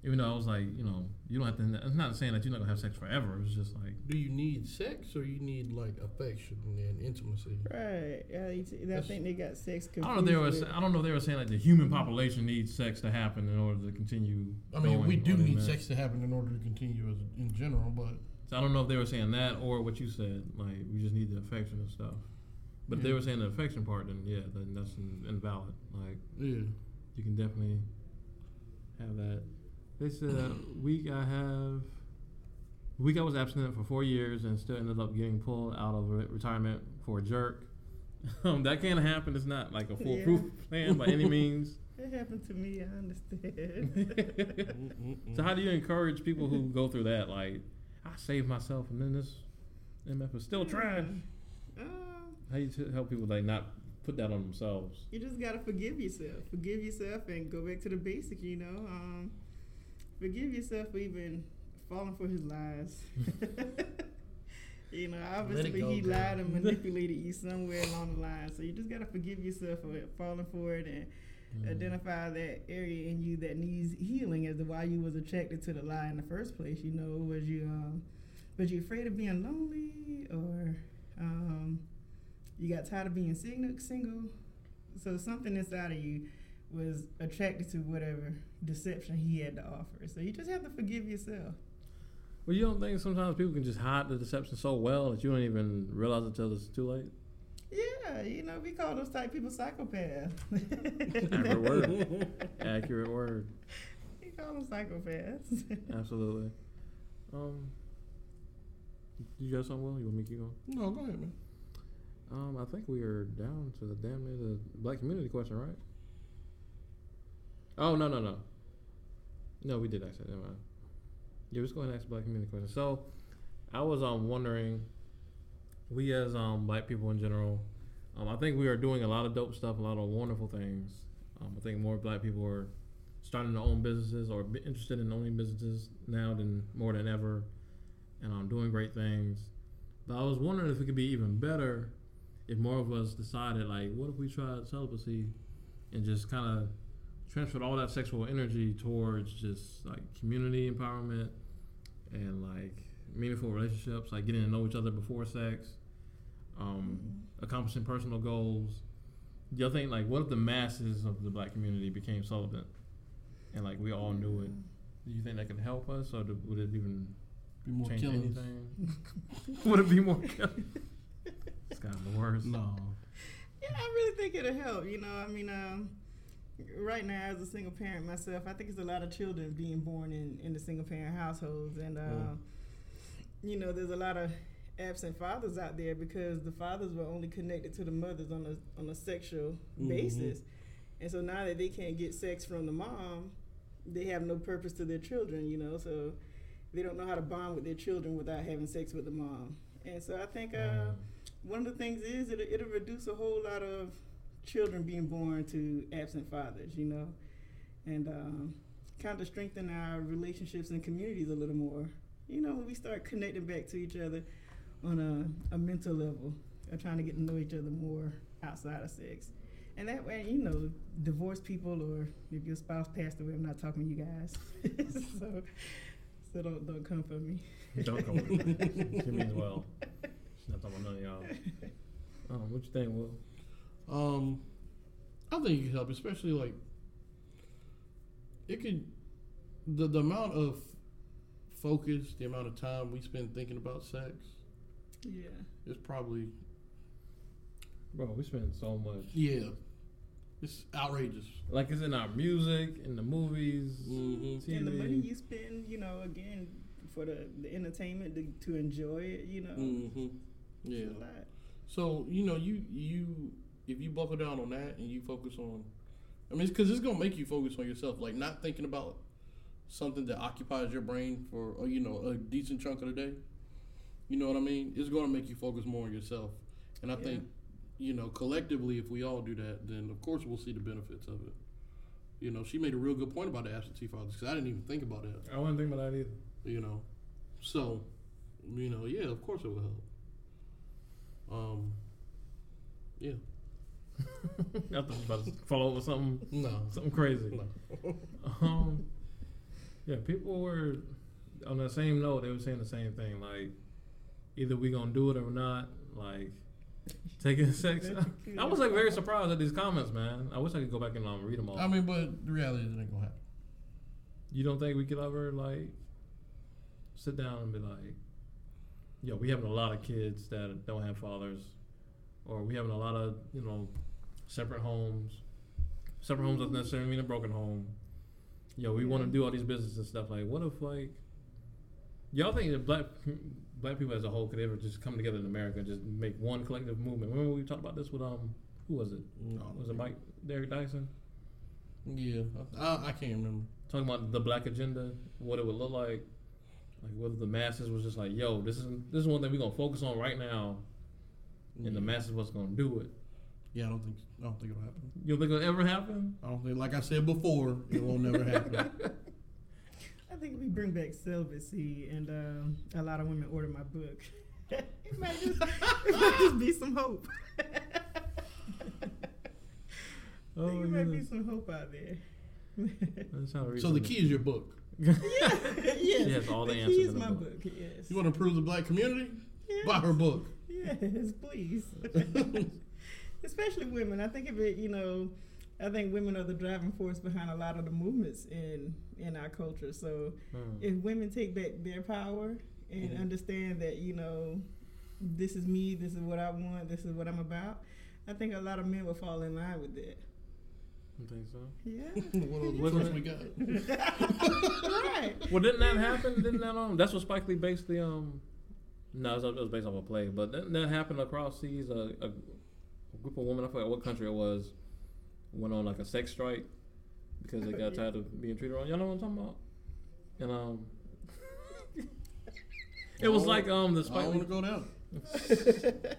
Even though I was like, you know, you don't have to. It's not saying that you're not gonna have sex forever. It's just like, Do you need sex or you need like affection and intimacy? Right. Yeah, I think they got sex I confused. don't know. They were. I don't know. if They were saying like the human population needs sex to happen in order to continue. I mean, going we do need that. sex to happen in order to continue as in general, but So I don't know if they were saying that or what you said. Like we just need the affection and stuff. But if they were saying the affection part, then yeah, then that's in- invalid. Like Yeah. you can definitely have that. They said uh, week I have week I was abstinent for four years and still ended up getting pulled out of re- retirement for a jerk. Um, that can't happen. It's not like a foolproof plan by any means. It happened to me. I understand. So how do you encourage people who go through that? Like, I saved myself, and then this MF is still trying. Um, How you t- help people like not put that on themselves? you just gotta forgive yourself. Forgive yourself and go back to the basic. You know, um, forgive yourself for even falling for his lies. you know, obviously go, he girl. lied and manipulated you somewhere along the line. So you just gotta forgive yourself for falling for it and Mm. identify that area in you that needs healing as to why you was attracted to the lie in the first place. You know, was you um, was you afraid of being lonely or um, you got tired of being single? Single, so something inside of you was attracted to whatever deception he had to offer. So you just have to forgive yourself. Well, you don't think sometimes people can just hide the deception so well that you don't even realize it until it's too late? Yeah, you know, we call those type people psychopaths. Accurate word. Accurate word. We call them psychopaths. Absolutely. Um, you got something, Will? You want me to keep going? No, go ahead, man. Um, I think we are down to the damn near the black community question, right? Oh no no no. No, we did ask that. Never mind. Yeah, let's go and ask black community questions. So, I was um wondering, we as um black people in general, um I think we are doing a lot of dope stuff, a lot of wonderful things. Um, I think more black people are starting their own businesses or interested in owning businesses now than more than ever, and um doing great things. But I was wondering if it could be even better if more of us decided like what if we tried celibacy and just kind of transferred all that sexual energy towards just like community empowerment and like meaningful relationships like getting to know each other before sex um, accomplishing personal goals do y'all think like what if the masses of the black community became celibate and like we all knew it do you think that could help us or do, would it even Be more change killings. anything would it be more killing it's kind of the worst No. Yeah, I really think it'll help. You know, I mean, um, right now as a single parent myself, I think it's a lot of children being born in in the single parent households, and uh, Mm. you know, there's a lot of absent fathers out there because the fathers were only connected to the mothers on a on a sexual Mhm. basis, and so now that they can't get sex from the mom, they have no purpose to their children. You know, so they don't know how to bond with their children without having sex with the mom, and so I think. Uh, one of the things is it'll, it'll reduce a whole lot of children being born to absent fathers, you know, and um, kind of strengthen our relationships and communities a little more. You know, when we start connecting back to each other on a, a mental level, or trying to get to know each other more outside of sex. And that way, you know, divorced people or if your spouse passed away, I'm not talking to you guys. so, so don't don't come for me. Don't come for me. She means well. She's not talking about none of y'all. Um, what you think, Will? Um, I think it could help, especially like it could the the amount of focus, the amount of time we spend thinking about sex Yeah. it's probably Bro, we spend so much. yeah, it's outrageous. Like it's in our music, in the movies, Mhm. TV. And the money you spend, you know, again for the, the entertainment to, to enjoy it, you know, Mm-hmm. Yeah. it's a lot. So you know, you you if you buckle down on that and you focus on, I mean, because it's, gonna make you focus on yourself, like not thinking about something that occupies your brain for uh, you know a decent chunk of the day. You know what I mean? It's gonna make you focus more on yourself, and I Yeah. think you know collectively, if we all do that, then of course we'll see the benefits of it. You know, she made a real good point about the absentee fathers because I didn't even think about that. I wasn't thinking about that either. You know, so you know, yeah, of course it will help. Um, yeah. I thought you were about to fall over something, No. something crazy. No. Um, yeah, people were on that same note. They were saying the same thing. Like, either we gonna do it or not. Like, taking sex. I was like very surprised at these comments, man. I wish I could go back and um, read them all. I mean, but the reality is it ain't gonna happen. you don't think we could ever like sit down and be like, yo, we having a lot of kids that don't have fathers. or we having a lot of you know separate homes. Separate homes doesn't necessarily mean a broken home. Yo, we want to do all these businesses and stuff. Like, what if like y'all think that black black people as a whole could ever just come together in America and just make one collective movement? Remember we talked about this with um who was it? No, Was it Michael Eric Dyson? Yeah, I, I can't remember. talking about the black agenda, what it would look like, like whether the masses was just like, yo, this is this is one thing we're gonna focus on right now, and the Yeah. masses was gonna do it. Yeah, I don't think I don't think it'll happen. You don't think it'll ever happen? I don't think, like I said before, it will never happen. I think we bring back celibacy, and um, a lot of women order my book. it might just, it might just be some hope. Oh, I think it might be some hope out there. That's how so the key is your book. yeah, yes. She has all the key answers is in the my book. book. Yes. You want to improve the black community? yes. Buy her book. Yes, please. Especially women. I think if it, you know, I think women are the driving force behind a lot of the movements in in our culture. So Hmm. if women take back their power and Mhm. understand that you know this is me this is what i want this is what i'm about i think a lot of men will fall in line with that You think so? yeah what other Wasn't we got? right Well, didn't that happen? Didn't that um? That's what Spike Lee based the um. No, it was, it was based off a play, but didn't that happen across seas? A, a, a group of women, I forgot what country it was, went on like a sex strike because they got tired of being treated wrong. Y'all know what I'm talking about? And um, it was like um the I Spike don't want to go down.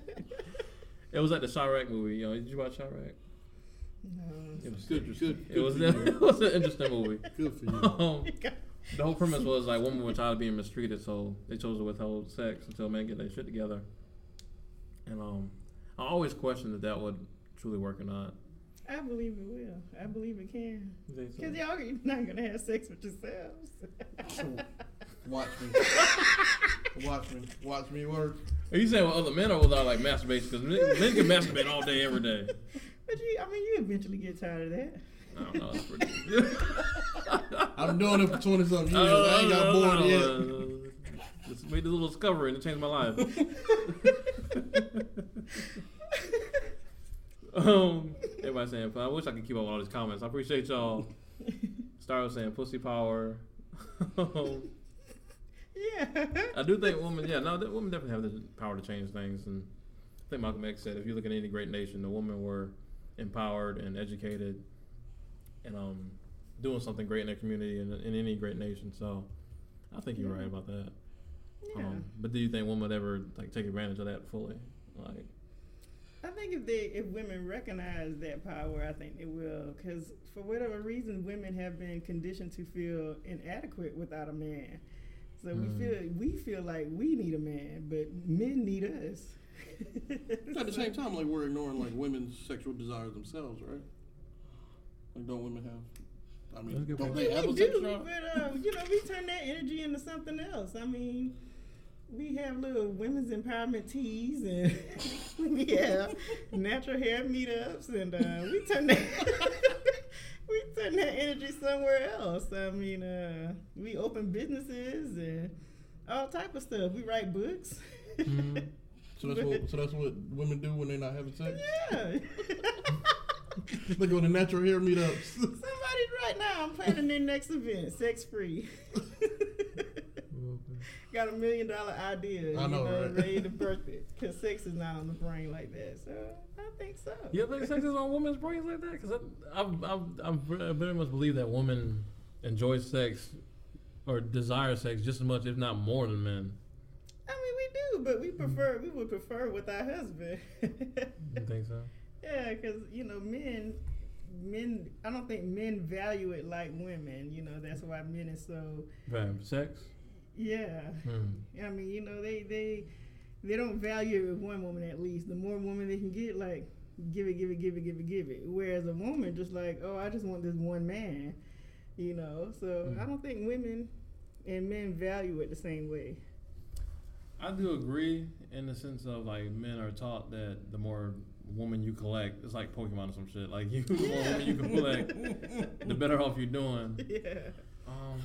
It was like the Chi-Raq movie. You know, did you watch Chi-Raq? no. It was Good, good. It was it was an interesting movie. Good for you. Um, the whole premise was like women were tired of being mistreated, so they chose to withhold sex until men get their shit together. And um, I always questioned that that would truly work or not. i believe it will i believe it can You so? because y'all are not gonna have sex with yourselves Watch me. Watch me. Watch me work. Are you saying with other men or without like masturbation? Because men, men can masturbate all day, every day. but you i mean you eventually get tired of that I don't know. That's pretty. I'm doing it for 20 something years. I ain't got oh, bored yet. Just made this little discovery and it changed my life. um, everybody saying, I wish I could keep up with all these comments. I appreciate y'all. Star was saying pussy power. Yeah I do think women, yeah, no, women definitely have the power to change things. And I think Malcolm X said, if you look at any great nation, the women were empowered and educated and um, doing something great in their community and in any great nation. So I think you're Yeah. right about that. Yeah Um, but do you think women would ever like take advantage of that fully? Like, I think if they if women recognize that power, I think they will. Because for whatever reason, women have been conditioned to feel inadequate without a man. So Mm. we feel we feel like we need a man, but men need us. At the same time, like we're ignoring like women's sexual desires themselves, right? Like, don't women have? I mean, don't they have a we sex do, drive? but uh, you know, we turn that energy into something else. I mean, we have little women's empowerment teas, and we have natural hair meetups, and uh, we turn that we turn that energy somewhere else. I mean, uh, we open businesses and all type of stuff. We write books. Mhm. So that's what so that's what women do when they're not having sex. yeah. they go to natural hair meetups. Somebody right now, I'm planning their next event, sex free. Got a million dollar idea, I know, you know, right? ready to birth it. Because sex is not on the brain like that. So I think so. You think sex is on women's brains like that? Because I've, I've, I've, I very much believe that women enjoy sex or desire sex just as much, if not more, than men. I mean, we do, but we prefer, we would prefer with our husband. You think so? yeah, because, you know, men, men, I don't think men value it like women. You know, that's why men is so, Right. Sex? Yeah. Hmm. I mean, you know, they they they don't value one woman at least. The more woman they can get, like give it, give it, give it, give it, give it. Whereas a woman just like, oh, I just want this one man, you know. So Mm. I don't think women and men value it the same way. I do agree in the sense of like men are taught that the more woman you collect, it's like Pokemon or some shit. Like you, the more Yeah. women you can collect, the better off you're doing. yeah. Um,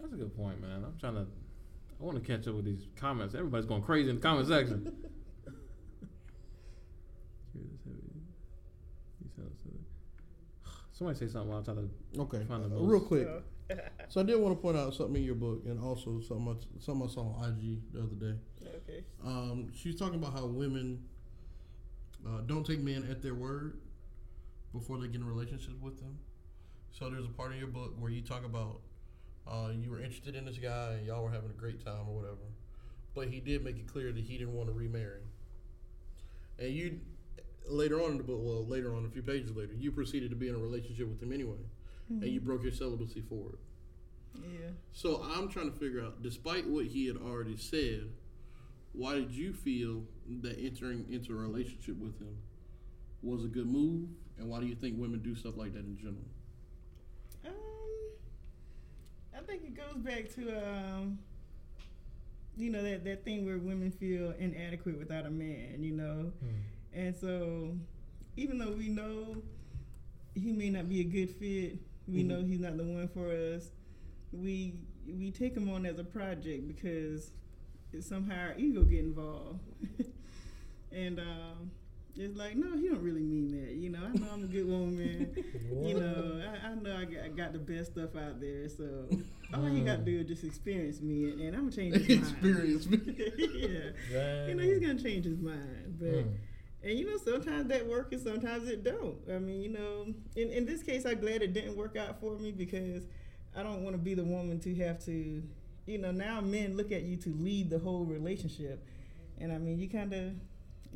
that's a good point, man. I'm trying to. I want to catch up with these comments. Everybody's going crazy in the comment section. Somebody say something while I'm trying to Okay, Find the uh, real quick. So, So I did want to point out something in your book, and also something I, something I saw on IG the other day. okay. Um, she's talking about how women uh, don't take men at their word before they get in relationships with them. So there's a part in your book where you talk about uh, you were interested in this guy and y'all were having a great time or whatever, but he did make it clear that he didn't want to remarry. And you later on in the book, well, later on a few pages later, you proceeded to be in a relationship with him anyway, and you broke your celibacy for it. Yeah. So I'm trying to figure out, despite what he had already said, why did you feel that entering into a relationship with him was a good move, and why do you think women do stuff like that in general? Um, think it goes back to um, you know that that thing where women feel inadequate without a man. You know, and so even though we know he may not be a good fit, we Mhm. know he's not the one for us. We we take him on as a project because somehow our ego get involved, and um, it's like no, he don't really mean that. You know, I know I'm a good woman. you know, I, I know I got, I got the best stuff out there. So all he got to do is just experience me, and, I'm gonna change his mind. Experience me. yeah, you know he's gonna change his mind, but. Mm. And you know, sometimes that works and sometimes it don't. I mean, you know, in, in this case, I'm glad it didn't work out for me because I don't want to be the woman to have to, you know, now men look at you to lead the whole relationship. And I mean, you kind of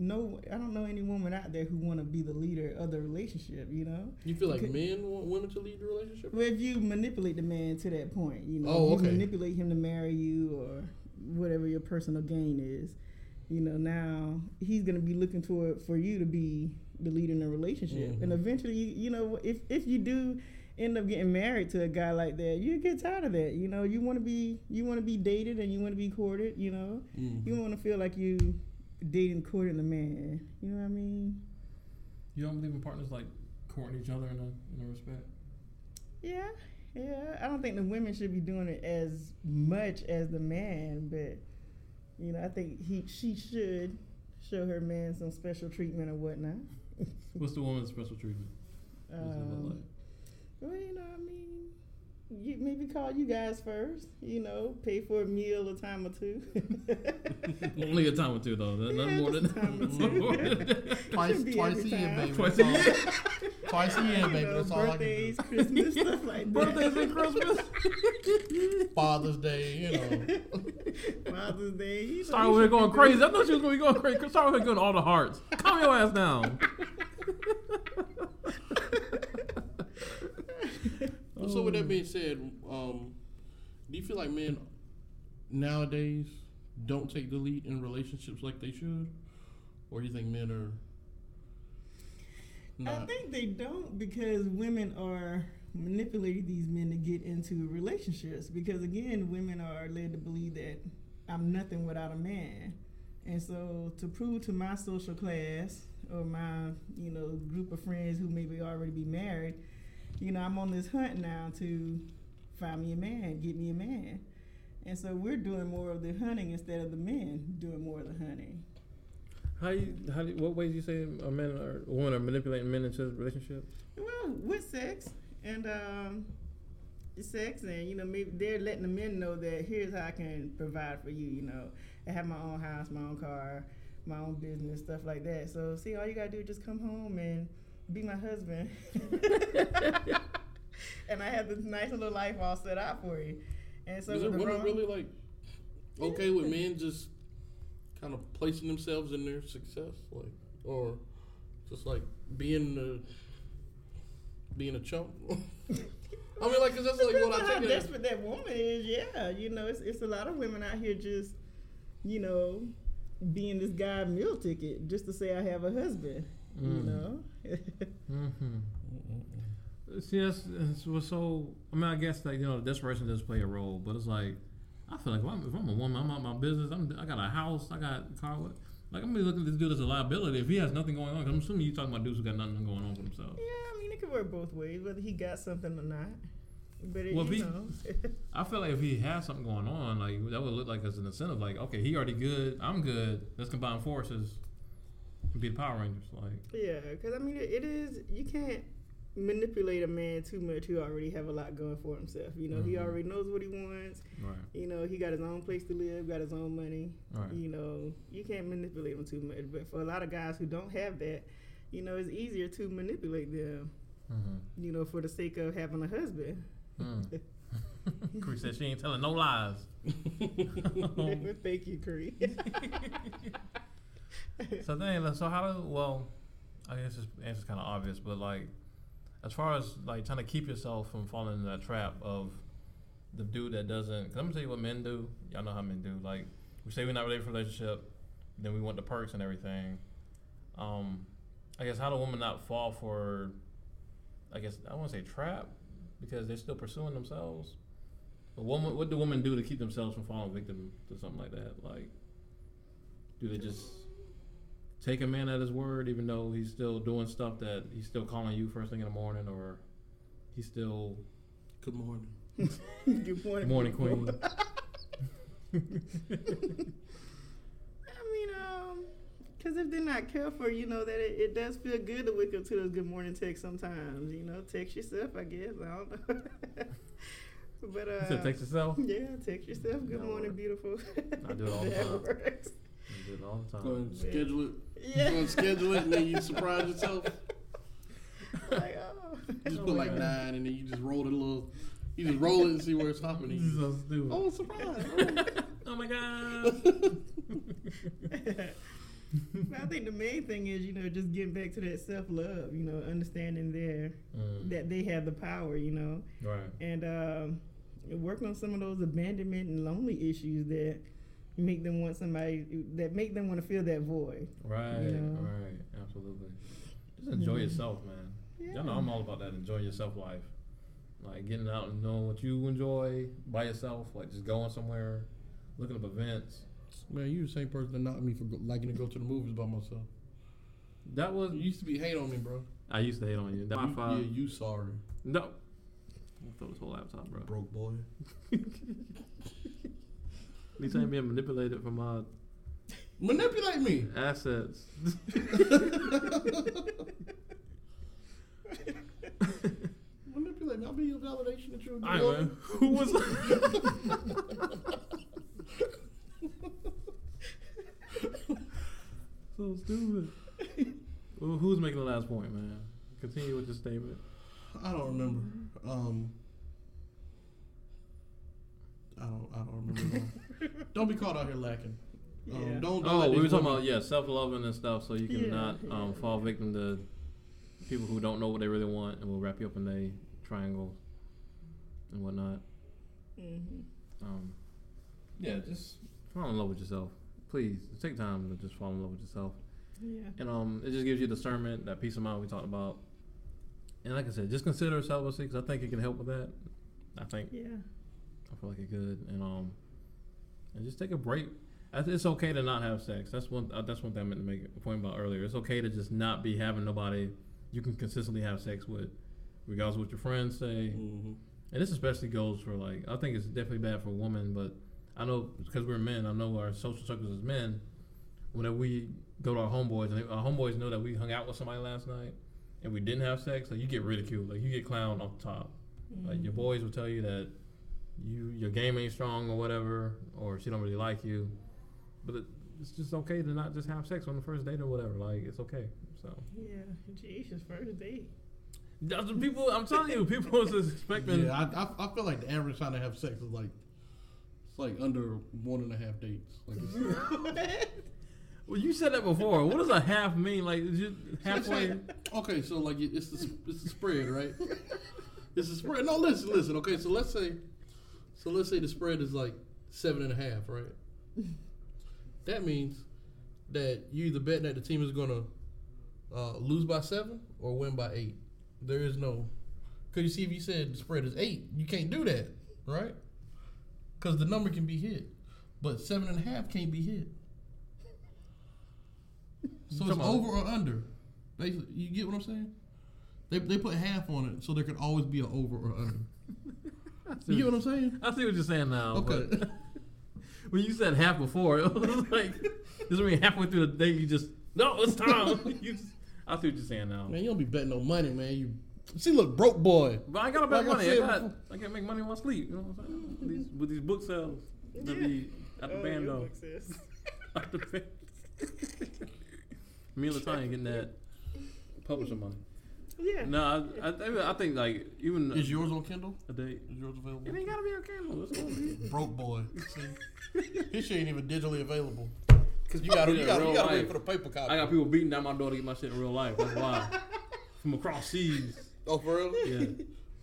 know, I don't know any woman out there who want to be the leader of the relationship, you know? You feel like Could- men want women to lead the relationship? Well, if you manipulate the man to that point, you know, Oh, you manipulate him to marry you or whatever your personal gain is, you know, now he's gonna be looking toward for you to be the leader in the relationship, Mhm. and eventually, you, you know, if if you do end up getting married to a guy like that, you get tired of that. You know, you want to be you want to be dated and you want to be courted. You know, Mm. you want to feel like you dating courting the man. You know what I mean? You don't believe in partners like courting each other in a in a respect? Yeah, yeah. I don't think the women should be doing it as much as the man, but you know, I think he she should show her man some special treatment or whatnot. What's the woman's special treatment? What's Um, like? well, you know, I mean, you maybe call you guys first. You know, pay for a meal a time or two. Only a time or two though. Nothing Yeah, more than just a time or two. more than Twice, twice a year, baby. Twice a year. Twice a year, You baby. know, That's all I birthdays, can Christmas, stuff like that. Birthdays and Christmas. Father's Day, you know. Father's Day. You know, Start you with her should be going crazy. I thought she was gonna be going crazy. Start with her going all the hearts. Calm your ass down. So with that being said, um, do you feel like men nowadays don't take the lead in relationships like they should, or do you think men are I think they don't because women are manipulating these men to get into relationships. Because again, women are led to believe that I'm nothing without a man, and so to prove to my social class or my you know group of friends who maybe already be married, you know I'm on this hunt now to find me a man, get me a man. And so we're doing more of the hunting instead of the men doing more of the hunting. How you? How do? What ways you say a man or women are manipulating men into relationships? Well, with sex and um, sex, and you know, maybe they're letting the men know that here's how I can provide for you. You know, I have my own house, my own car, my own business, stuff like that. So, see, all you gotta do is just come home and be my husband, and I had this nice little life all set out for you. And so, Is with it women wrong- really like okay with men just kind of placing themselves in their success, like, or just like being the being a chump? I mean, like, 'cause that's like what I how take it as. desperate that woman is. Yeah, you know, it's it's a lot of women out here just, you know, being this guy meal ticket just to say I have a husband. You Mm. know. Mm-hmm. See, that's, that's what's so. I mean, I guess like you know, desperation does play a role, but it's like I feel like if I'm, if I'm a woman, I'm out my business. I'm, I got a house, I got a car. What, like I'm gonna be looking at this dude as a liability if he has nothing going on. 'cause I'm assuming you talking about dudes who got nothing going on for themselves. yeah, I mean, it could work both ways, whether he got something or not. But it, Well, you he- know, I feel like if he has something going on, like that would look like as an incentive. Like, okay, he already good, I'm good. Let's combine forces. Be the Power Rangers, like Yeah, because I mean, it, it is. You can't manipulate a man too much who already have a lot going for himself. You know, he Mhm. already knows what he wants. right, You know, he got his own place to live, got his own money. right. You know, you can't manipulate him too much. But for a lot of guys who don't have that, you know, it's easier to manipulate them. Mm-hmm. You know, for the sake of having a husband. Mm. Chris said she ain't telling no lies. Thank you, Cree. So then, so how do well? I guess this answer's kind of obvious, but like, as far as like trying to keep yourself from falling into that trap of the dude that doesn't. Cause I'm gonna tell you what men do. Y'all know how men do. Like, we say we're not ready for relationship, then we want the perks and everything. Um, I guess how do women not fall for? I guess I want to say trap because they're still pursuing themselves. But woman, what do women do to keep themselves from falling victim to something like that? Like, do they just take a man at his word, even though he's still doing stuff that he's still calling you first thing in the morning, or he's still Good morning. Good morning, morning queen. I mean, um, because if they're not careful, you know that it, it does feel good to wake up to those good morning texts sometimes. You know, text yourself, I guess. I don't know. but uh, You said text yourself. yeah, text yourself. Good That morning, works. beautiful. I do it all the that time. works. You do it all the Go time. and schedule it. Yeah. Go and schedule it, and then you surprise yourself. like, oh. You just Oh put like God. nine, and then you just roll it a little. You just roll it and see where it's This is happening. so stupid. Oh, surprise! Oh my god. I think the main thing is, you know, just getting back to that self love, you know, understanding their Mm, that they have the power, you know, right. and um, work on some of those abandonment and lonely issues that make them want somebody that make them want to fill that void. Right. You know? Right. Absolutely. Just enjoy Yeah. yourself, man. Yeah. Y'all know I'm all about that. Enjoy yourself life. Like getting out and knowing what you enjoy by yourself. Like just going somewhere, looking up events. Man, you the same person that knocked me for liking to go to the movies by myself. That was. You used to be hate on me, bro. I used to hate on you. That You- my five. yeah, you sorry, No. I'll throw this whole laptop, bro. broke boy. At least I ain't being manipulated for my Manipulate me. assets. Manipulate me. I'll be your validation that you're a good All right, man. Who was? so stupid. Well, who's making the last point, man? Continue with your statement. I don't remember. Um, I don't. I don't remember. don't be caught out here lacking. Yeah. Um, don't. don't Oh, we were these talking about yeah, self loving and stuff, so you can Yeah, not um, yeah. fall victim to people who don't know what they really want and will wrap you up in a triangle and whatnot. Mhm. Um, yeah, just fall in love with yourself, please. Take time to just fall in love with yourself. Yeah. And um, it just gives you discernment, that peace of mind we talked about. And like I said, just consider celibacy because I think it can help with that. I think Yeah. I feel like it could, and um, and just take a break. It's okay to not have sex. That's one. Uh, that's one thing I meant to make a point about earlier. It's okay to just not be having nobody you can consistently have sex with, regardless of what your friends say. Mhm. And this especially goes for like I think it's definitely bad for women, but I know because we're men, I know our social circles as men. Whenever we go to our homeboys, and our homeboys know that we hung out with somebody last night, and we didn't have sex, like you get ridiculed, like you get clowned off the top. Like your boys will tell you that you your game ain't strong or whatever, or she don't really like you. But it, it's just okay to not just have sex on the first date or whatever. Like it's okay. So Yeah. Jesus, first date. that's what people. I'm telling you, people was just expecting. Yeah, I, I, I feel like the average time to have sex is like it's like under one and a half dates. Like it's, Well, you said that before. What does a half mean? Like is it halfway? okay, so like it's the it's the spread, right? It's the spread. No, listen, listen. Okay, so let's say, so let's say the spread is like seven and a half, right? That means that you either betting that the team is gonna uh, lose by seven or win by eight. There is no, because you see, if you said the spread is eight, you can't do that, right? Because the number can be hit, but seven and a half can't be hit. So it's on. over or under. Basically, you get what I'm saying? They, they put half on it so there could always be an over or under. You get what I'm saying? I see what you're saying now. Okay. But when you said half before, it was like this mean halfway through the day you just No, it's time. you just, I see what you're saying now. Man, you don't be betting no money, man. You see, look, broke boy. But I gotta bet Like money. I, said got. I can't make money in my sleep. You know what I'm saying? These, with these book sales, that be at the Oh, band your though. book. At the band. Me and Latanya getting that publisher money. Yeah. No, I, I, think- I think like even Is yours on Kindle? a date. Is yours available? It ain't gotta be a candle. It's gonna be. Broke boy. See, his shit ain't even digitally available. Cause you gotta, Yeah, you gotta, real you gotta wait life. for the paper copy. I got people beating down my door to get my shit in real life. That's why. From across seas. Oh, for real? Yeah.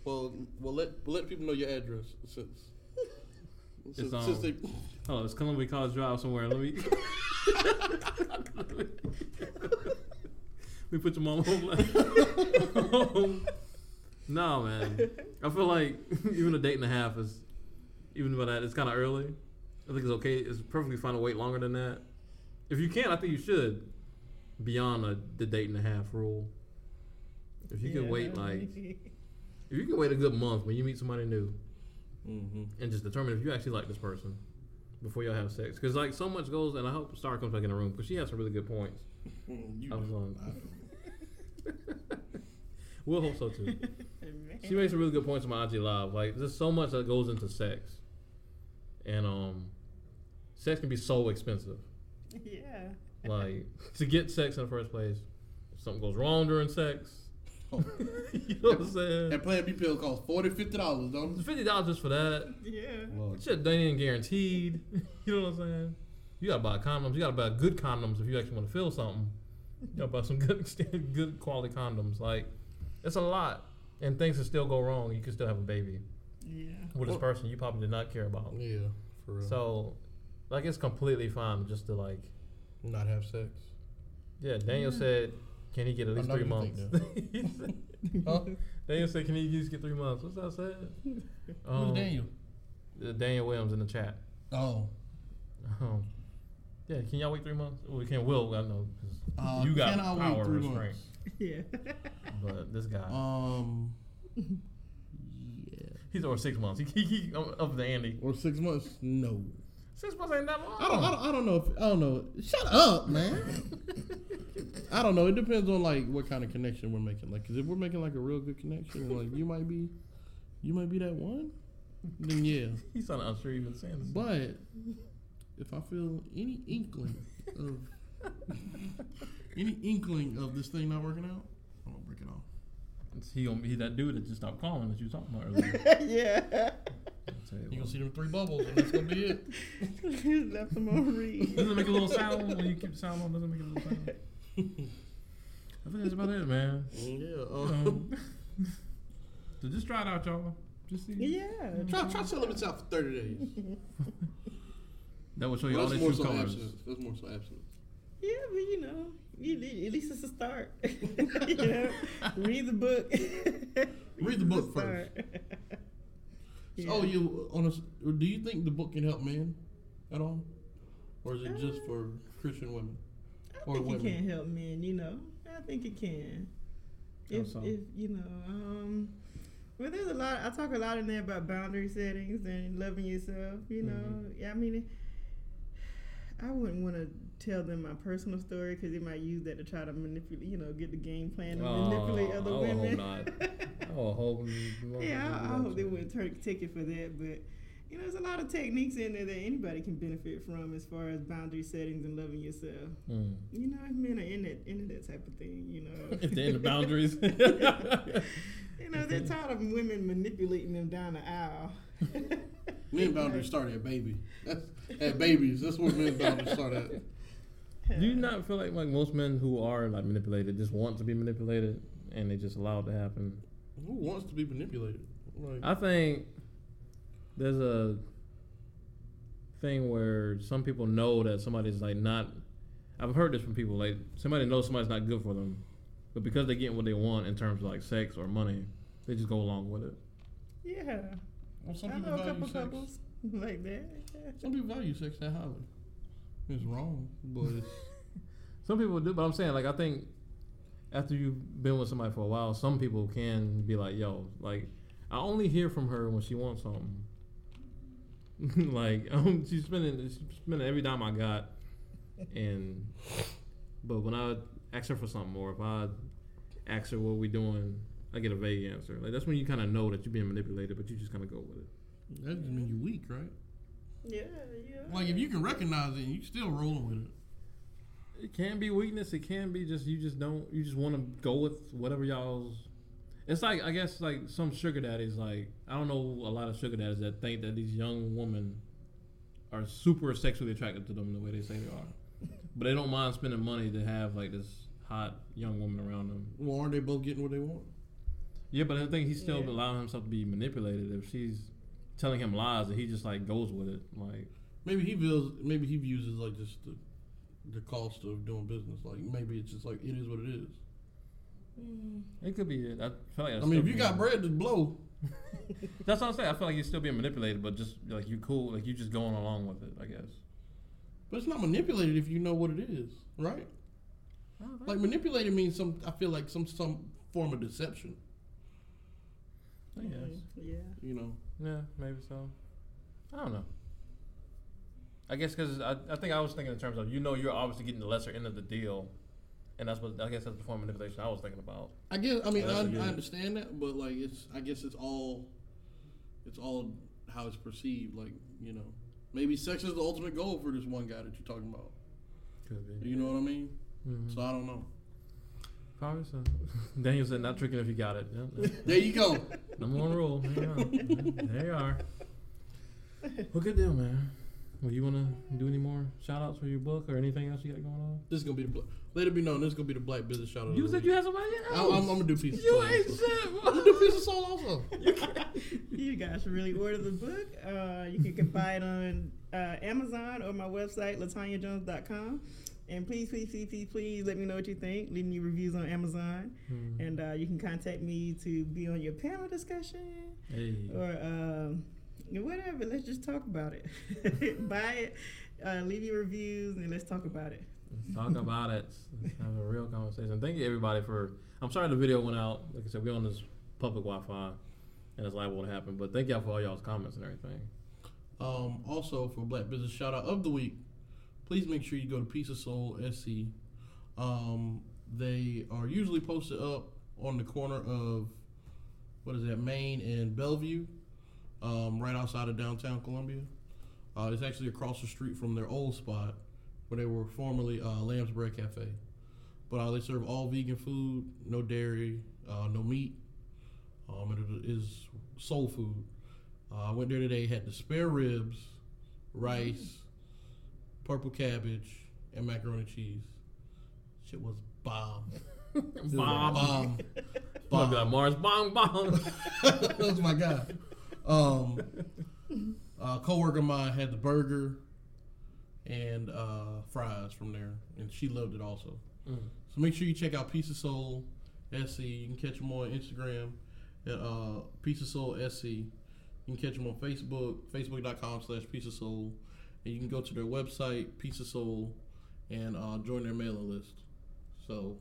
Well, well, let well, let people know your address since since, um, since they. Oh, it's Columbia College Drive somewhere. Let me. Let me put your mom home. no, man. I feel like even a date and a half is, even by that, it's kind of early. I think it's okay. It's perfectly fine to wait longer than that. If you can, I think you should. Beyond a, the date and a half rule. If you can wait like, if you can wait a good month when you meet somebody new, Mm-hmm. and just determine if you actually like this person before y'all have sex. Because like so much goes, and I hope Star comes back in the room because she has some really good points. You I was know. on. I- We'll hope so too. Man. She makes some really good points on my IG live. Like there's so much that goes into sex, and um, sex can be so expensive. Yeah. Like to get sex in the first place, if something goes wrong during sex. you know what I'm saying? That Plan B pill costs 40 dollars, don't it? Fifty dollars just for that. Yeah. Lord. Shit, they ain't guaranteed. you know what I'm saying? You gotta buy condoms. You gotta buy good condoms if you actually want to feel something. You gotta buy some good, good quality condoms. Like, it's a lot, and things can still go wrong. You can still have a baby Yeah. with this Well- person you probably did not care about. Yeah, for real. So, like, it's completely fine just to like. not have sex. Yeah, Daniel Yeah. said, "Can he get at least three months?" think He said- Huh? Daniel said, "Can he just get three months?" What's that said? Who's Daniel? uh, Daniel Williams in the chat. Oh, Um, yeah, can y'all wait three months? Well, we can't. Will I know 'cause Uh, you got can I wait power three restraint, months? Yeah. but this guy, um, yeah, he's over six months. He, he, he up up the ante. or six months? No, Six months ain't that long. I don't, I don't, I don't know. If, I don't know. Shut up, man. I don't know. It depends on like what kind of connection we're making. Like, 'cause if we're making like a real good connection, like you might be, you might be that one. Then yeah. He's on sounding unsure even saying this. But if I feel any inkling of any inkling of this thing not working out, I'm gonna break it off. He gonna be that dude that just stopped calling that you was talking about earlier. yeah. I'll you You gonna see them three bubbles, and that's gonna be it. Left them on read. Doesn't make a little sound when you keep the sound on? Doesn't make a little sound? I think that's about it, man. Yeah. Uh, Um, so just try it out, y'all. Just see. Yeah. try try selling this out for thirty days. That will show you Well, all that's their more true so colors. abstinence. That's more so abstinence. Yeah, but you know, you, at least it's a start. you know, read the book. Read the book first. Start. So, oh, you on a, s- do you think the book can help men at all, or is it just for Christian women? I or think women. it can help men. You know, I think it can. If, so? if you know, um, well, there's a lot. I talk a lot in there about boundary settings and loving yourself. You know, Mm-hmm. yeah. I mean, I wouldn't want to tell them my personal story because they might use that to try to manipulate. You know, get the game plan to manipulate Oh, other I would hope women. not. I hope. Yeah, I, I hope they wouldn't turn, take it for that. But you know, there's a lot of techniques in there that anybody can benefit from as far as boundary settings and loving yourself. Mm. You know, if men are in that into that type of thing, you know, If they're in the boundaries. you know, they're tired of women manipulating them down the aisle. Men boundaries start at baby. That's at babies. That's where men boundaries start at. Do you not feel like like most men who are like manipulated just want to be manipulated and they just allow it to happen? Who wants to be manipulated? Like, I think there's a thing where some people know that somebody's like not. I've heard this from people like somebody knows somebody's not good for them, but because they're getting what they want in terms of like sex or money, they just go along with it. Yeah, well, some I people know a value couple sex. couples like that. Some people value sex that highly. It's wrong, but it's, Some people do, but I'm saying like I think after you've been with somebody for a while, some people can be like, "Yo, like I only hear from her when she wants something." like um, she's spending she's spending every dime I got, and But when I ask her for something, or if I ask her what we doing, I get a vague answer. Like that's when you kind of know that you're being manipulated, but you just kind of go with it. That just mean you're weak, right? Yeah, yeah. Like if you can recognize it, and you still rolling with it. It can be weakness. It can be just you just don't you just want to go with whatever y'all's. It's like I guess like some sugar daddies. Like I don't know a lot of sugar daddies that think that these young women are super sexually attracted to them the way they say they are, but they don't mind spending money to have like this hot young woman around them. Well, aren't they both getting what they want? Yeah, but I think he's still Yeah. allowing himself to be manipulated. If she's telling him lies, and he just like goes with it. Like Maybe he feels maybe he views it like just the the cost of doing business. Like maybe it's just like it is what it is. Mm, it could be it. I feel like I mean, if you got bread to blow, That's what I'm saying. I feel like you're still being manipulated, but just like you cool, like you just going along with it. I guess. but it's not manipulated if you know what it is, right? Like manipulated means some. I feel like some some form of deception. I guess. mm, yeah. You know, Yeah, maybe so. I don't know. I guess because I, I think I was thinking in terms of you know you're obviously getting the lesser end of the deal, and that's what I guess that's the form of manipulation I was thinking about. I guess. I mean, That's I, a good- I understand that, but like it's. I guess it's all. It's all how it's perceived. Like you know, maybe sex is the ultimate goal for this one guy that you're talking about. Could be. You know what I mean? Mhm. So I don't know. Probably so. Daniel said not tricking if you got it. Yeah, There you go. Number one rule. There you, there you are. Well, good deal, man. Well, you want to do any more shout outs for your book or anything else you got going on? This is gonna be the. bla- Let it be known. This is gonna be the black business shout out. You said you had somebody I- else. I'm, I'm gonna do piece of You soul. ain't also. shit. I'm gonna do piece of soul also. you guys should really order the book. Uh, you can buy it on uh, Amazon or my website, latanyajones.com. And please, please, please, please, please let me know what you think. Leave me reviews on Amazon. Hmm. And uh, you can contact me to be on your panel discussion Hey. or um, whatever. Let's just talk about it. Buy it, uh, leave your reviews, and let's talk about it. Let's talk about it. Let's have a real conversation. Thank you everybody for. I'm sorry the video went out. Like I said, we're on this public Wi-Fi, and it's liable to happen. But thank y'all for all y'all's comments and everything. Um, also for Black Business Shout Out of the Week, please make sure you go to Piece of Soul SC. Um, they are usually posted up on the corner of what is that, Main and Bellevue, um, right outside of downtown Columbia. Uh, it's actually across the street from their old spot where they were formerly uh, Lamb's Bread Cafe. But uh, they serve all vegan food, no dairy, uh, no meat. Um, and it is soul food. Uh, I went there today, had the spare ribs, rice, purple cabbage, and macaroni and cheese. Shit was bomb. Bomb. bomb. Be like Mars, bomb bomb. that was my guy. Um, a coworker of mine had the burger and uh, fries from there, and she loved it also. Mm. So make sure you check out Piece of Soul SC. You can catch them on Instagram at uh, Piece of Soul SC. You can catch them on Facebook, facebook.com slash Piece of Soul. And you can go to their website, Piece of Soul, and uh, join their mailing list. So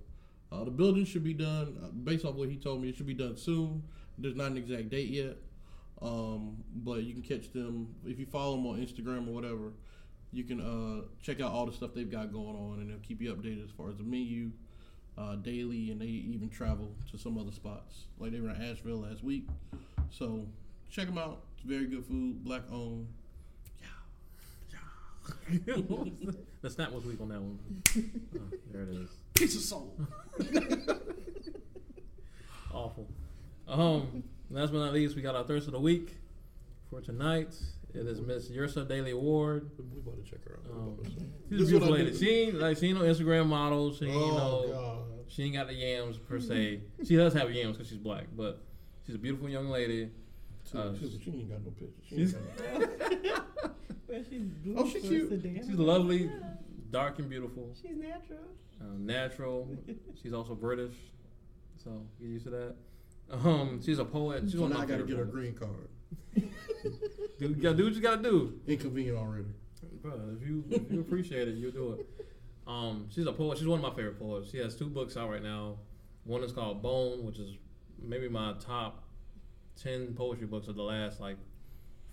uh, the building should be done, uh, based off what he told me, it should be done soon. There's not an exact date yet. Um, but you can catch them if you follow them on Instagram or whatever. You can uh, check out all the stuff they've got going on, and they'll keep you updated as far as the menu uh, daily, and they even travel to some other spots. Like they were in Asheville last week, so check them out. It's very good food, black owned. The snap was weak on that one. Oh, there it is. Piece of soul. Awful. Um, last but not least, we got our thirst of the week for tonight. It is Miss Yrsa Daley-Ward. We about to check her out. Um, This She's a beautiful lady. do. She ain't like she ain't no Instagram model. She ain't oh no. God. She ain't got the yams per se. She does have yams because she's black, but she's a beautiful young lady. She, Uh, she, she ain't got no pictures. She ain't got no Well, she's Oh, she cute. She's lovely, dark and beautiful, She's natural. uh, natural. She's also British, so get used to that. Um, she's a poet. She's So one now of I got to get her poets. green card. Do, you gotta do what you gotta do. Inconvenient already. Bro, if you if you appreciate it, you'll do it. Um, she's a poet. She's one of my favorite poets. She has two books out right now. One is called Bone, which is maybe my top ten poetry books of the last like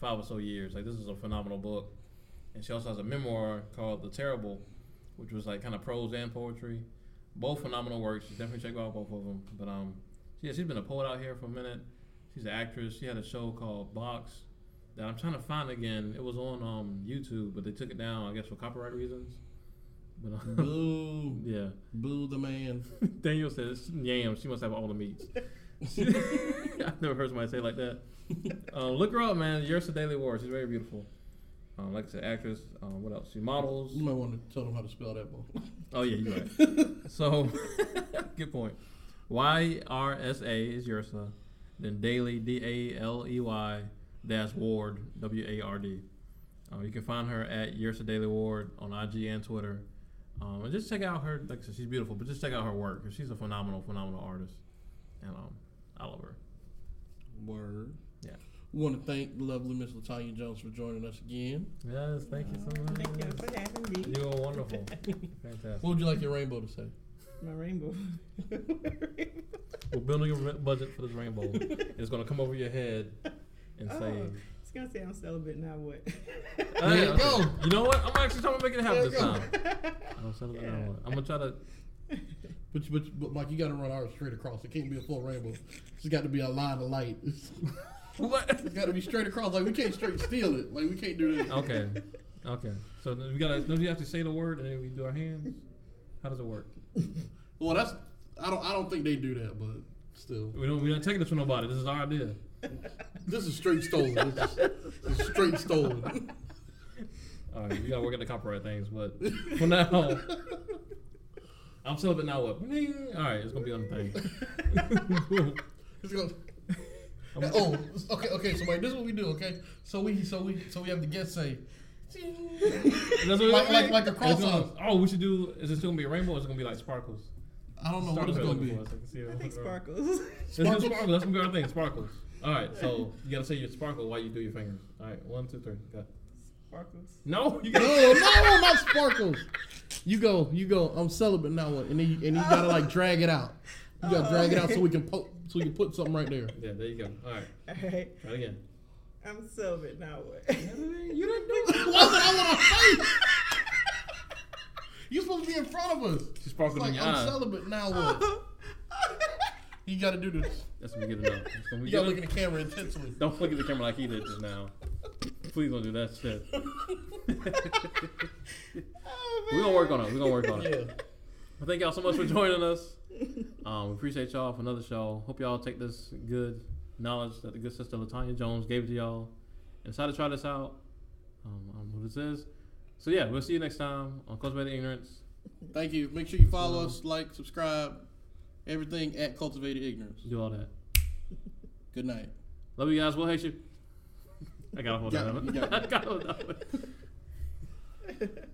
five or so years. Like this is a phenomenal book. And she also has a memoir called The Terrible, which was like kind of prose and poetry. Both phenomenal works. Definitely check out both of them. But um, yeah, she's been a poet out here for a minute. She's an actress. She had a show called Box that I'm trying to find again. It was on um YouTube, but they took it down, I guess, for copyright reasons. But um, Boo, yeah, boo the man. Daniel says yam. She must have all the meats. I've never heard somebody say like that. Um, look her up, man. Yrsa Daley-Ward. She's very beautiful. Um, like I said, actress. Um, what else? She models. You might want to tell them how to spell that, boy. Oh yeah, you're right. so, good point. Y R S A is Yrsa. Then Daley D A L E Y dash Ward W A R D. Uh, you can find her at Yrsa Daley-Ward on IG and Twitter. Um, and just check out her. Like I said, she's beautiful, but just check out her work 'cause she's a phenomenal, phenomenal artist. And um, I love her. Word. Yeah. We want to thank the lovely Miss Latanya Jones for joining us again. Yes, thank you so much. Thank you for having me. You are wonderful. Fantastic. What would you like your rainbow to say? My rainbow. We're building a budget for this rainbow. it's gonna come over your head and oh, say. Oh, it's gonna say I'm celibate now. What? There you okay. go. You know what? I'm actually trying to make it happen There this you time. I'm, settle it down. I'm gonna try to. But, but, but Mike, you got to run ours straight across. It can't be a full rainbow. It's got to be a line of light. It's What? got to be straight across. Like we can't straight steal it. Like we can't do that. Okay. Okay. So then we gotta. Don't you have to say the word and then we do our hands? How does it work? Well, that's I don't I don't think they do that, but still, We don't. We're not taking this from nobody. This is our idea. this is straight stolen. This is, this is straight stolen. All right. We gotta work at the copyright things, but for now, I'm celibate now. What? All right. It's gonna be on the thing. It's oh, okay, okay. So wait, this is what we do. Okay, so we so we so we have the guest say. "Ting." That's what Like- like- like a It's gonna- cross-off. Oh, we should do. Is it still gonna be a rainbow? or Is it gonna be like sparkles? I don't know Start what it's gonna be. for us, I see. I think It's gonna- sparkles. Let's do Sparkles? sparkles. That's gonna be our thing. Sparkles. All right. So you gotta say your sparkle while you do your fingers. All right. One, two, three. Go. sparkles. No, you No, gotta. no, not sparkles. You go, you go. I'm celibate now, and then you, and you gotta like drag it out. You gotta drag it out so we can po- so we can put something right there. Yeah. There you go. All right. All right. Try it again. I'm celibate now. What? You didn't do it. Why would I want to say? You supposed to be in front of us. She It's sparkled like in your I'm eye. celibate now. What? You gotta do this. That's what we get enough. That's what we You gotta look enough. at the camera intensely. Don't look at the camera like he did just now. Please don't do that shit. We're gonna work on it. We're gonna work on it. Yeah. Well, thank y'all so much for joining us. Um, we appreciate y'all for another show. Hope y'all take this good knowledge that the good sister Latanya Jones gave to y'all and decide to try this out. Um, um, what this is. So yeah, we'll see you next time on Cultivated Ignorance. Thank you. Make sure you follow us, like, subscribe, everything at Cultivated Ignorance. Do all that. Good night. Love you guys. We'll hate you. I gotta hold on. that. it, you got. I gotta hold that.